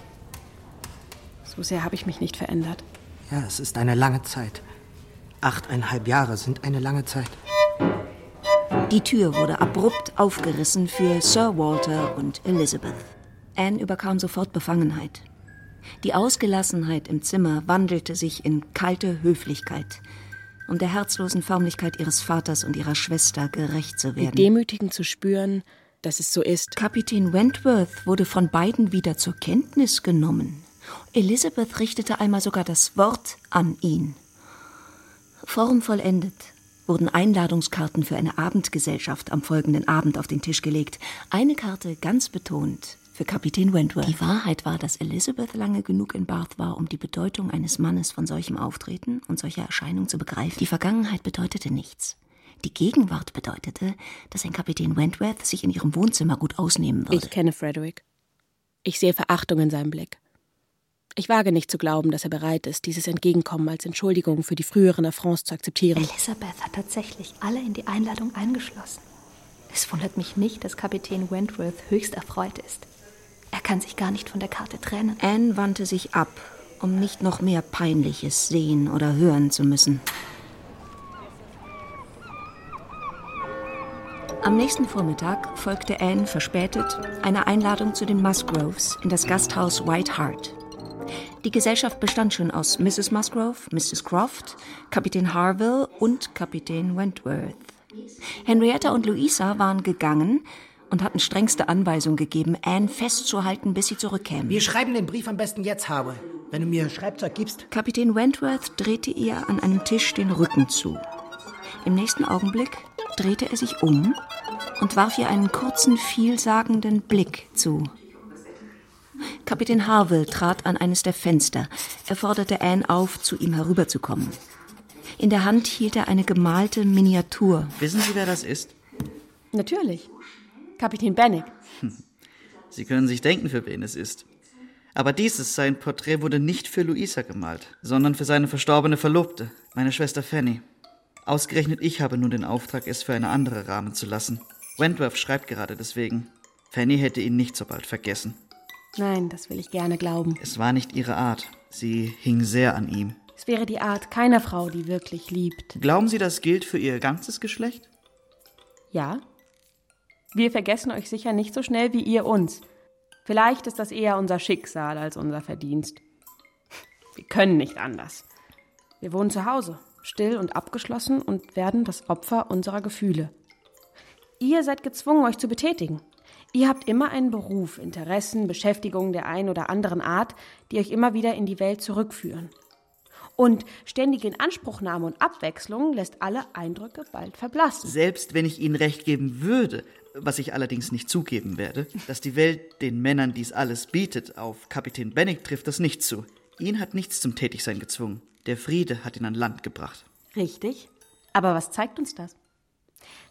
So sehr habe ich mich nicht verändert. Ja, es ist eine lange Zeit. Achteinhalb Jahre sind eine lange Zeit. Die Tür wurde abrupt aufgerissen für Sir Walter und Elizabeth. Anne überkam sofort Befangenheit. Die Ausgelassenheit im Zimmer wandelte sich in kalte Höflichkeit, um der herzlosen Förmlichkeit ihres Vaters und ihrer Schwester gerecht zu Wie werden. demütigend zu spüren, dass es so ist. Kapitän Wentworth wurde von beiden wieder zur Kenntnis genommen. Elizabeth richtete einmal sogar das Wort an ihn. Formvollendet wurden Einladungskarten für eine Abendgesellschaft am folgenden Abend auf den Tisch gelegt. Eine Karte ganz betont für Kapitän Wentworth. Die Wahrheit war, dass Elizabeth lange genug in Bath war, um die Bedeutung eines Mannes von solchem Auftreten und solcher Erscheinung zu begreifen. Die Vergangenheit bedeutete nichts. Die Gegenwart bedeutete, dass ein Kapitän Wentworth sich in ihrem Wohnzimmer gut ausnehmen würde. Ich kenne Frederick. Ich sehe Verachtung in seinem Blick. Ich wage nicht zu glauben, dass er bereit ist, dieses Entgegenkommen als Entschuldigung für die früheren Affronts zu akzeptieren. Elizabeth hat tatsächlich alle in die Einladung eingeschlossen. Es wundert mich nicht, dass Kapitän Wentworth höchst erfreut ist. Er kann sich gar nicht von der Karte trennen. Anne wandte sich ab, um nicht noch mehr Peinliches sehen oder hören zu müssen. Am nächsten Vormittag folgte Anne verspätet einer Einladung zu den Musgroves in das Gasthaus White Hart. Die Gesellschaft bestand schon aus Mrs. Musgrove, Mrs. Croft, Kapitän Harville und Kapitän Wentworth. Henrietta und Louisa waren gegangen und hatten strengste Anweisung gegeben, Anne festzuhalten, bis sie zurückkämen. Wir schreiben den Brief am besten jetzt, Habe, wenn du mir Schreibzeug gibst. Kapitän Wentworth drehte ihr an einem Tisch den Rücken zu. Im nächsten Augenblick drehte er sich um und warf ihr einen kurzen, vielsagenden Blick zu. Kapitän Harville trat an eines der Fenster. Er forderte Anne auf, zu ihm herüberzukommen. In der Hand hielt er eine gemalte Miniatur. Wissen Sie, wer das ist? Natürlich. Kapitän Bennick. Sie können sich denken, für wen es ist. Aber dieses, sein Porträt, wurde nicht für Luisa gemalt, sondern für seine verstorbene Verlobte, meine Schwester Fanny. Ausgerechnet ich habe nun den Auftrag, es für eine andere rahmen zu lassen. Wentworth schreibt gerade deswegen. Fanny hätte ihn nicht so bald vergessen. Nein, das will ich gerne glauben. Es war nicht ihre Art. Sie hing sehr an ihm. Es wäre die Art keiner Frau, die wirklich liebt. Glauben Sie, das gilt für Ihr ganzes Geschlecht? Ja. Wir vergessen euch sicher nicht so schnell wie ihr uns. Vielleicht ist das eher unser Schicksal als unser Verdienst. Wir können nicht anders. Wir wohnen zu Hause, still und abgeschlossen und werden das Opfer unserer Gefühle. Ihr seid gezwungen, euch zu betätigen. Ihr habt immer einen Beruf, Interessen, Beschäftigungen der einen oder anderen Art, die euch immer wieder in die Welt zurückführen. Und ständige Inanspruchnahme und Abwechslung lässt alle Eindrücke bald verblassen. Selbst wenn ich Ihnen recht geben würde, was ich allerdings nicht zugeben werde, dass die Welt den Männern dies alles bietet, auf Kapitän Bennig trifft das nicht zu. Ihn hat nichts zum Tätigsein gezwungen. Der Friede hat ihn an Land gebracht. Richtig. Aber was zeigt uns das?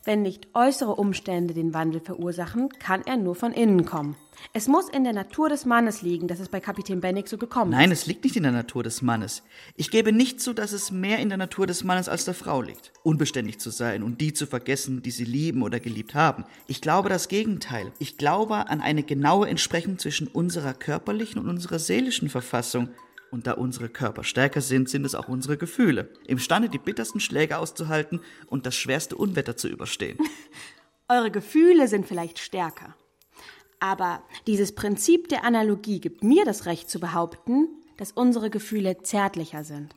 Wenn nicht äußere Umstände den Wandel verursachen, kann er nur von innen kommen. Es muss in der Natur des Mannes liegen, dass es bei Kapitän Bennig so gekommen Nein, ist. es liegt nicht in der Natur des Mannes. Ich gebe nicht zu, dass es mehr in der Natur des Mannes als der Frau liegt, unbeständig zu sein und die zu vergessen, die sie lieben oder geliebt haben. Ich glaube das Gegenteil. Ich glaube an eine genaue Entsprechung zwischen unserer körperlichen und unserer seelischen Verfassung. Und da unsere Körper stärker sind, sind es auch unsere Gefühle, imstande, die bittersten Schläge auszuhalten und das schwerste Unwetter zu überstehen. (laughs) Eure Gefühle sind vielleicht stärker. Aber dieses Prinzip der Analogie gibt mir das Recht zu behaupten, dass unsere Gefühle zärtlicher sind.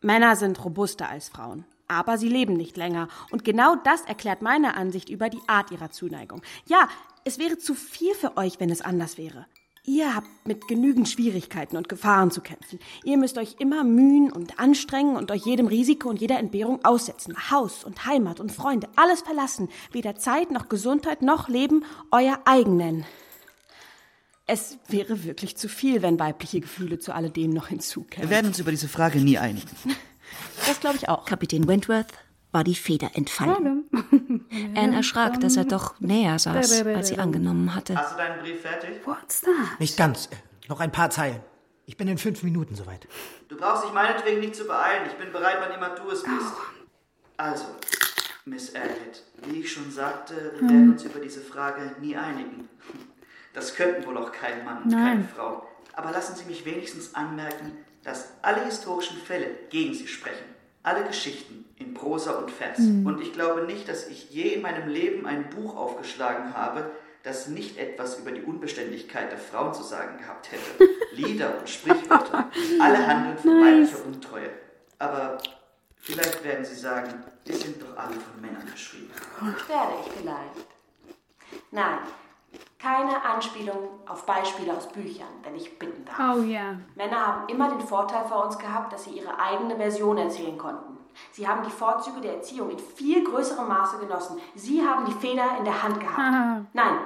Männer sind robuster als Frauen, aber sie leben nicht länger. Und genau das erklärt meine Ansicht über die Art ihrer Zuneigung. Ja, es wäre zu viel für euch, wenn es anders wäre. Ihr habt mit genügend Schwierigkeiten und Gefahren zu kämpfen. Ihr müsst euch immer mühen und anstrengen und euch jedem Risiko und jeder Entbehrung aussetzen. Haus und Heimat und Freunde, alles verlassen. Weder Zeit noch Gesundheit noch Leben euer eigen nennen. Es wäre wirklich zu viel, wenn weibliche Gefühle zu alledem noch hinzukämen. Wir werden uns über diese Frage nie einigen. Das glaube ich auch. Kapitän Wentworth war die Feder entfallen. (laughs) Anne erschrak, dass er doch näher saß, als sie angenommen hatte. Hast du deinen Brief fertig? What's that? Nicht ganz. Noch ein paar Zeilen. Ich bin in fünf Minuten soweit. Du brauchst dich meinetwegen nicht zu beeilen. Ich bin bereit, wann immer du es bist. Also, Miss Elliot, wie ich schon sagte, wir werden uns über diese Frage nie einigen. Das könnten wohl auch kein Mann und keine. Frau. Aber lassen Sie mich wenigstens anmerken, dass alle historischen Fälle gegen Sie sprechen. Alle Geschichten in Prosa und Vers. Und ich glaube nicht, dass ich je in meinem Leben ein Buch aufgeschlagen habe, das nicht etwas über die Unbeständigkeit der Frauen zu sagen gehabt hätte. (laughs) Lieder und Sprichwörter, alle handeln von weiblicher Untreue. Aber vielleicht werden Sie sagen, die sind doch alle von Männern geschrieben. Werde ich vielleicht. Nein, keine Anspielung auf Beispiele aus Büchern, wenn ich bitten darf. Oh ja. Männer haben immer den Vorteil vor uns gehabt, dass sie ihre eigene Version erzählen konnten. Sie haben die Vorzüge der Erziehung in viel größerem Maße genossen. Sie haben die Feder in der Hand gehabt. Nein,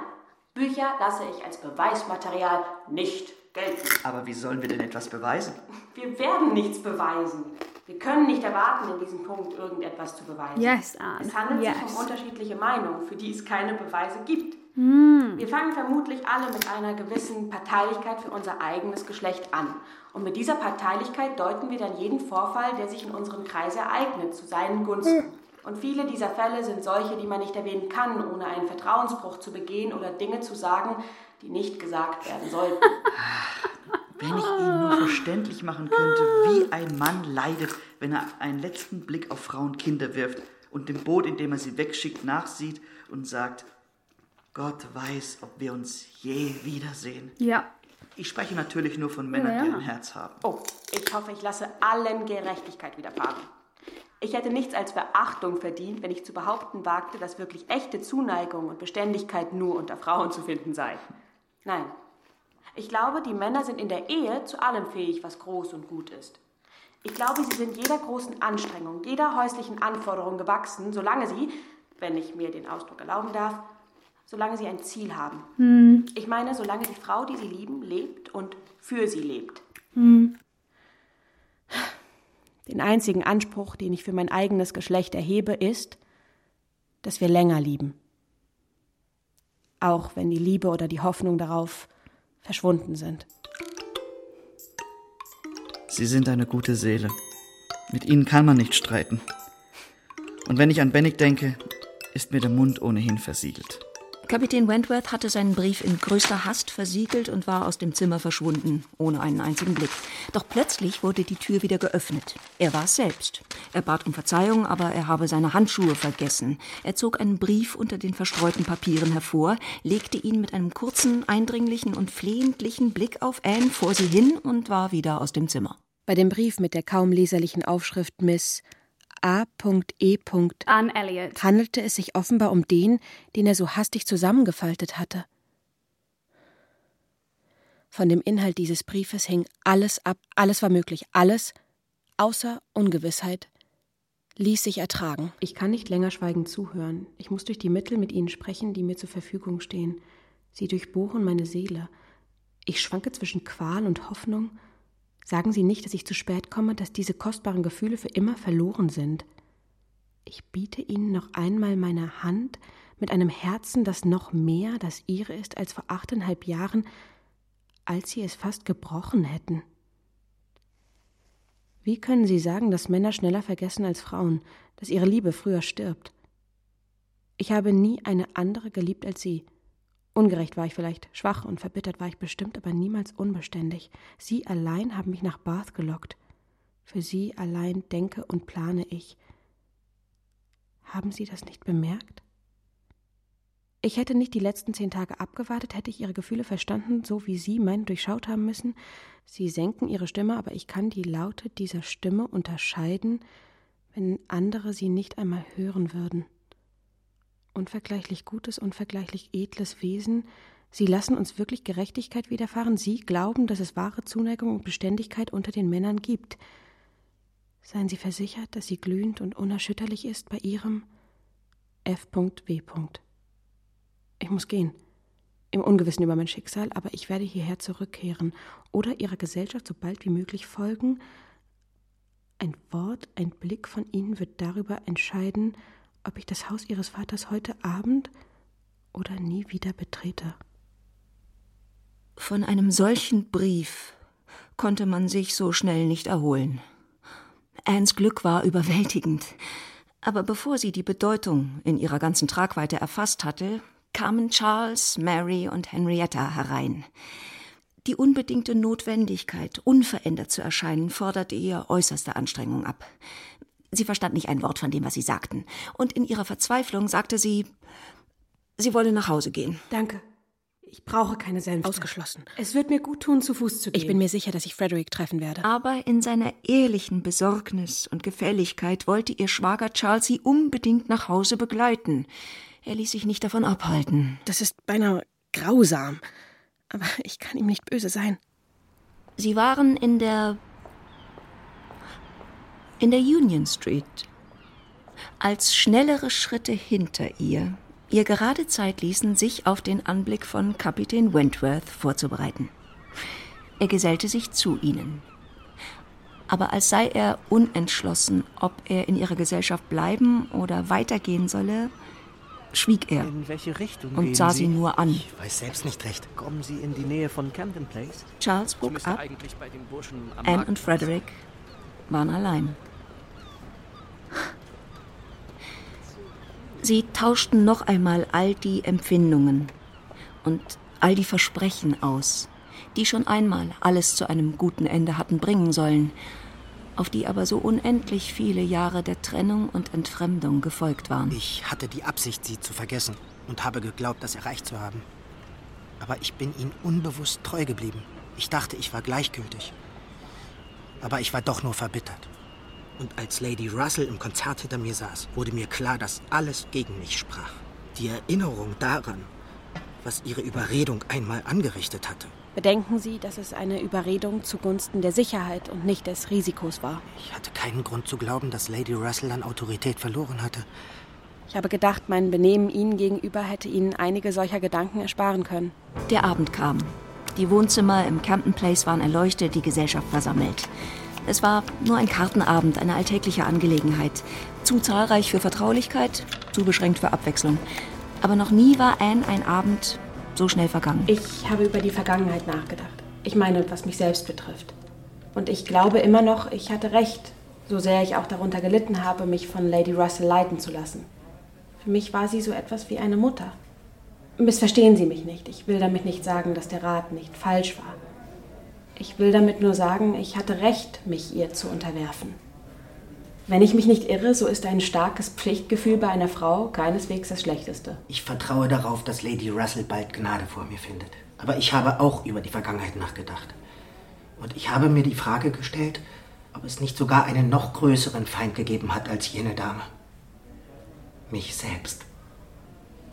Bücher lasse ich als Beweismaterial nicht gelten. Aber wie sollen wir denn etwas beweisen? Wir werden nichts beweisen. Wir können nicht erwarten, in diesem Punkt irgendetwas zu beweisen. Yes, Anne. Es handelt sich Yes. um unterschiedliche Meinungen, für die es keine Beweise gibt. Wir fangen vermutlich alle mit einer gewissen Parteilichkeit für unser eigenes Geschlecht an. Und mit dieser Parteilichkeit deuten wir dann jeden Vorfall, der sich in unserem Kreis ereignet, zu seinen Gunsten. Und viele dieser Fälle sind solche, die man nicht erwähnen kann, ohne einen Vertrauensbruch zu begehen oder Dinge zu sagen, die nicht gesagt werden sollten. (laughs) Wenn ich Ihnen nur verständlich machen könnte, wie ein Mann leidet, wenn er einen letzten Blick auf Frau und Kinder wirft und dem Boot, in dem er sie wegschickt, nachsieht und sagt, Gott weiß, ob wir uns je wiedersehen. Ja. Ich spreche natürlich nur von Männern, Ja, die ein Herz haben. Oh, ich hoffe, ich lasse allen Gerechtigkeit widerfahren. Ich hätte nichts als Verachtung verdient, wenn ich zu behaupten wagte, dass wirklich echte Zuneigung und Beständigkeit nur unter Frauen zu finden sei. Nein. Ich glaube, die Männer sind in der Ehe zu allem fähig, was groß und gut ist. Ich glaube, sie sind jeder großen Anstrengung, jeder häuslichen Anforderung gewachsen, solange sie, wenn ich mir den Ausdruck erlauben darf, solange sie ein Ziel haben. Ich meine, solange die Frau, die sie lieben, lebt und für sie lebt. Den einzigen Anspruch, den ich für mein eigenes Geschlecht erhebe, ist, dass wir länger lieben. auch wenn die Liebe oder die Hoffnung darauf verschwunden sind. Sie sind eine gute Seele. Mit ihnen kann man nicht streiten. Und wenn ich an Bennig denke, ist mir der Mund ohnehin versiegelt. Kapitän Wentworth hatte seinen Brief in größter Hast versiegelt und war aus dem Zimmer verschwunden, ohne einen einzigen Blick. Doch plötzlich wurde die Tür wieder geöffnet. Er war es selbst. Er bat um Verzeihung, aber er habe seine Handschuhe vergessen. Er zog einen Brief unter den verstreuten Papieren hervor, legte ihn mit einem kurzen, eindringlichen und flehentlichen Blick auf Anne vor sie hin und war wieder aus dem Zimmer. Bei dem Brief mit der kaum leserlichen Aufschrift Miss A.E. Anne Elliot handelte es sich offenbar um den, den er so hastig zusammengefaltet hatte. Von dem Inhalt dieses Briefes hing alles ab, alles war möglich, alles, außer Ungewissheit, ließ sich ertragen. Ich kann nicht länger schweigend zuhören. Ich muss durch die Mittel mit Ihnen sprechen, die mir zur Verfügung stehen. Sie durchbohren meine Seele. Ich schwanke zwischen Qual und Hoffnung, Sagen Sie nicht, dass ich zu spät komme, dass diese kostbaren Gefühle für immer verloren sind. Ich biete Ihnen noch einmal meine Hand mit einem Herzen, das noch mehr das Ihre ist als vor achteinhalb Jahren, als Sie es fast gebrochen hätten. Wie können Sie sagen, dass Männer schneller vergessen als Frauen, dass ihre Liebe früher stirbt? Ich habe nie eine andere geliebt als Sie. Ungerecht war ich vielleicht, schwach und verbittert war ich bestimmt, aber niemals unbeständig. Sie allein haben mich nach Bath gelockt. Für Sie allein denke und plane ich. Haben Sie das nicht bemerkt? Ich hätte nicht die letzten zehn Tage abgewartet, hätte ich Ihre Gefühle verstanden, so wie Sie meine durchschaut haben müssen. Sie senken Ihre Stimme, aber ich kann die Laute dieser Stimme unterscheiden, wenn andere sie nicht einmal hören würden unvergleichlich gutes, unvergleichlich edles Wesen. Sie lassen uns wirklich Gerechtigkeit widerfahren. Sie glauben, dass es wahre Zuneigung und Beständigkeit unter den Männern gibt. Seien Sie versichert, dass sie glühend und unerschütterlich ist bei Ihrem F.W. Ich muss gehen. Im Ungewissen über mein Schicksal, aber ich werde hierher zurückkehren oder Ihrer Gesellschaft so bald wie möglich folgen. Ein Wort, ein Blick von Ihnen wird darüber entscheiden, ob ich das Haus Ihres Vaters heute Abend oder nie wieder betrete. Von einem solchen Brief konnte man sich so schnell nicht erholen. Annes Glück war überwältigend. Aber bevor sie die Bedeutung in ihrer ganzen Tragweite erfasst hatte, kamen Charles, Mary und Henrietta herein. Die unbedingte Notwendigkeit, unverändert zu erscheinen, forderte ihr äußerste Anstrengung ab. Sie verstand nicht ein Wort von dem, was sie sagten. Und in ihrer Verzweiflung sagte sie, sie wolle nach Hause gehen. Danke. Ich brauche keine Sänfte. Ausgeschlossen. Es wird mir gut tun, zu Fuß zu gehen. Ich bin mir sicher, dass ich Frederick treffen werde. Aber in seiner ehrlichen Besorgnis und Gefälligkeit wollte ihr Schwager Charles sie unbedingt nach Hause begleiten. Er ließ sich nicht davon abhalten. Das ist beinahe grausam. Aber ich kann ihm nicht böse sein. Sie waren in der in der Union Street. Als schnellere Schritte hinter ihr ihr gerade Zeit ließen, sich auf den Anblick von Kapitän Wentworth vorzubereiten. Er gesellte sich zu ihnen. Aber als sei er unentschlossen, ob er in ihrer Gesellschaft bleiben oder weitergehen solle, schwieg er in welche Richtung und sah sie? sie nur an. Ich weiß selbst nicht recht. Kommen Sie in die Nähe von Camden Place? Charles bog ab. Anne und Frederick waren allein. Sie tauschten noch einmal all die Empfindungen und all die Versprechen aus, die schon einmal alles zu einem guten Ende hatten bringen sollen, auf die aber so unendlich viele Jahre der Trennung und Entfremdung gefolgt waren. Ich hatte die Absicht, sie zu vergessen und habe geglaubt, das erreicht zu haben. Aber ich bin ihnen unbewusst treu geblieben. Ich dachte, ich war gleichgültig. Aber ich war doch nur verbittert. Und als Lady Russell im Konzert hinter mir saß, wurde mir klar, dass alles gegen mich sprach. Die Erinnerung daran, was ihre Überredung einmal angerichtet hatte. Bedenken Sie, dass es eine Überredung zugunsten der Sicherheit und nicht des Risikos war. Ich hatte keinen Grund zu glauben, dass Lady Russell an Autorität verloren hatte. Ich habe gedacht, mein Benehmen Ihnen gegenüber hätte Ihnen einige solcher Gedanken ersparen können. Der Abend kam. Die Wohnzimmer im Campton Place waren erleuchtet, die Gesellschaft versammelt. Es war nur ein Kartenabend, eine alltägliche Angelegenheit. Zu zahlreich für Vertraulichkeit, zu beschränkt für Abwechslung. Aber noch nie war Anne ein Abend so schnell vergangen. Ich habe über die Vergangenheit nachgedacht. Ich meine, was mich selbst betrifft. Und ich glaube immer noch, ich hatte recht, so sehr ich auch darunter gelitten habe, mich von Lady Russell leiten zu lassen. Für mich war sie so etwas wie eine Mutter. Missverstehen Sie mich nicht. Ich will damit nicht sagen, dass der Rat nicht falsch war. Ich will damit nur sagen, ich hatte recht, mich ihr zu unterwerfen. Wenn ich mich nicht irre, so ist ein starkes Pflichtgefühl bei einer Frau keineswegs das Schlechteste. Ich vertraue darauf, dass Lady Russell bald Gnade vor mir findet. Aber ich habe auch über die Vergangenheit nachgedacht. Und ich habe mir die Frage gestellt, ob es nicht sogar einen noch größeren Feind gegeben hat als jene Dame. Mich selbst.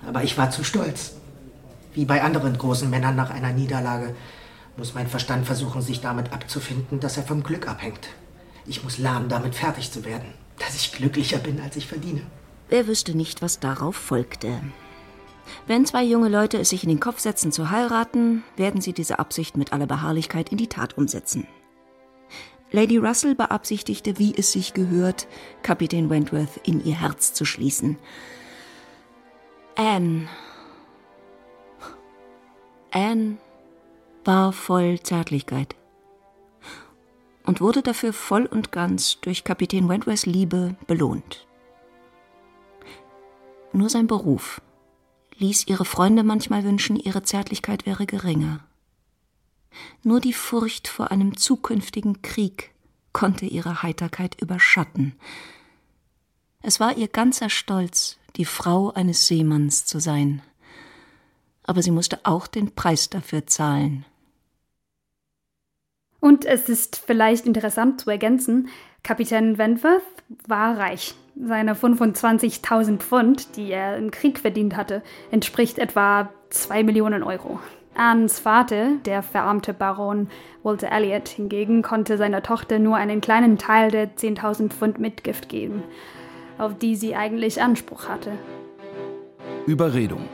Aber ich war zu stolz. Wie bei anderen großen Männern nach einer Niederlage muss mein Verstand versuchen, sich damit abzufinden, dass er vom Glück abhängt. Ich muss lernen, damit fertig zu werden, dass ich glücklicher bin, als ich verdiene. Wer wüsste nicht, was darauf folgte. Wenn zwei junge Leute es sich in den Kopf setzen zu heiraten, werden sie diese Absicht mit aller Beharrlichkeit in die Tat umsetzen. Lady Russell beabsichtigte, wie es sich gehört, Kapitän Wentworth in ihr Herz zu schließen. Anne. Anne war voll Zärtlichkeit und wurde dafür voll und ganz durch Kapitän Wentworths Liebe belohnt. Nur sein Beruf ließ ihre Freunde manchmal wünschen, ihre Zärtlichkeit wäre geringer. Nur die Furcht vor einem zukünftigen Krieg konnte ihre Heiterkeit überschatten. Es war ihr ganzer Stolz, die Frau eines Seemanns zu sein. Aber sie musste auch den Preis dafür zahlen. Und es ist vielleicht interessant zu ergänzen, Kapitän Wentworth war reich. Seine 25.000 Pfund, die er im Krieg verdient hatte, entspricht etwa 2 Millionen Euro. Annes Vater, der verarmte Baron Walter Elliot, hingegen konnte seiner Tochter nur einen kleinen Teil der 10.000 Pfund Mitgift geben, auf die sie eigentlich Anspruch hatte. Überredung.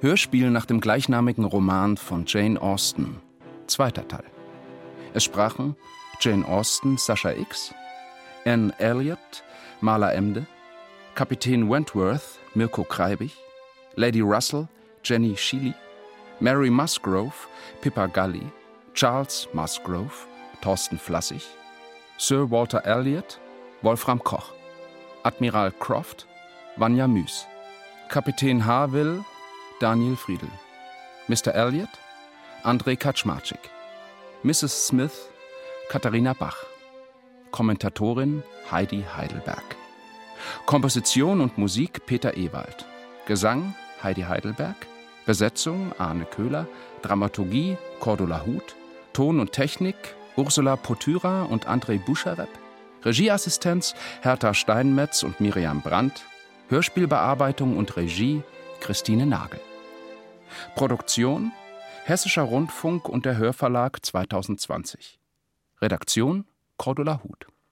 Hörspiel nach dem gleichnamigen Roman von Jane Austen. Zweiter Teil. Es sprachen Jane Austen, Sascha X., Anne Elliot, Marla Emde, Kapitän Wentworth, Mirko Kreibig, Lady Russell, Jenny Sheely, Mary Musgrove, Pippa Gully, Charles Musgrove, Thorsten Flassig, Sir Walter Elliot, Wolfram Koch, Admiral Croft, Vanya Müs, Kapitän Harville, Daniel Friedel, Mr. Elliot, André Kaczmarczyk, Mrs. Smith, Katharina Bach, Kommentatorin Heidi Heidelberg, Komposition und Musik Peter Ewald, Gesang Heidi Heidelberg, Besetzung Arne Köhler, Dramaturgie Cordula Huth, Ton und Technik Ursula Potyra und Andrei Buscharep, Regieassistenz Hertha Steinmetz und Miriam Brandt, Hörspielbearbeitung und Regie Christine Nagel. Produktion Hessischer Rundfunk und der Hörverlag 2020. Redaktion Cordula Huth.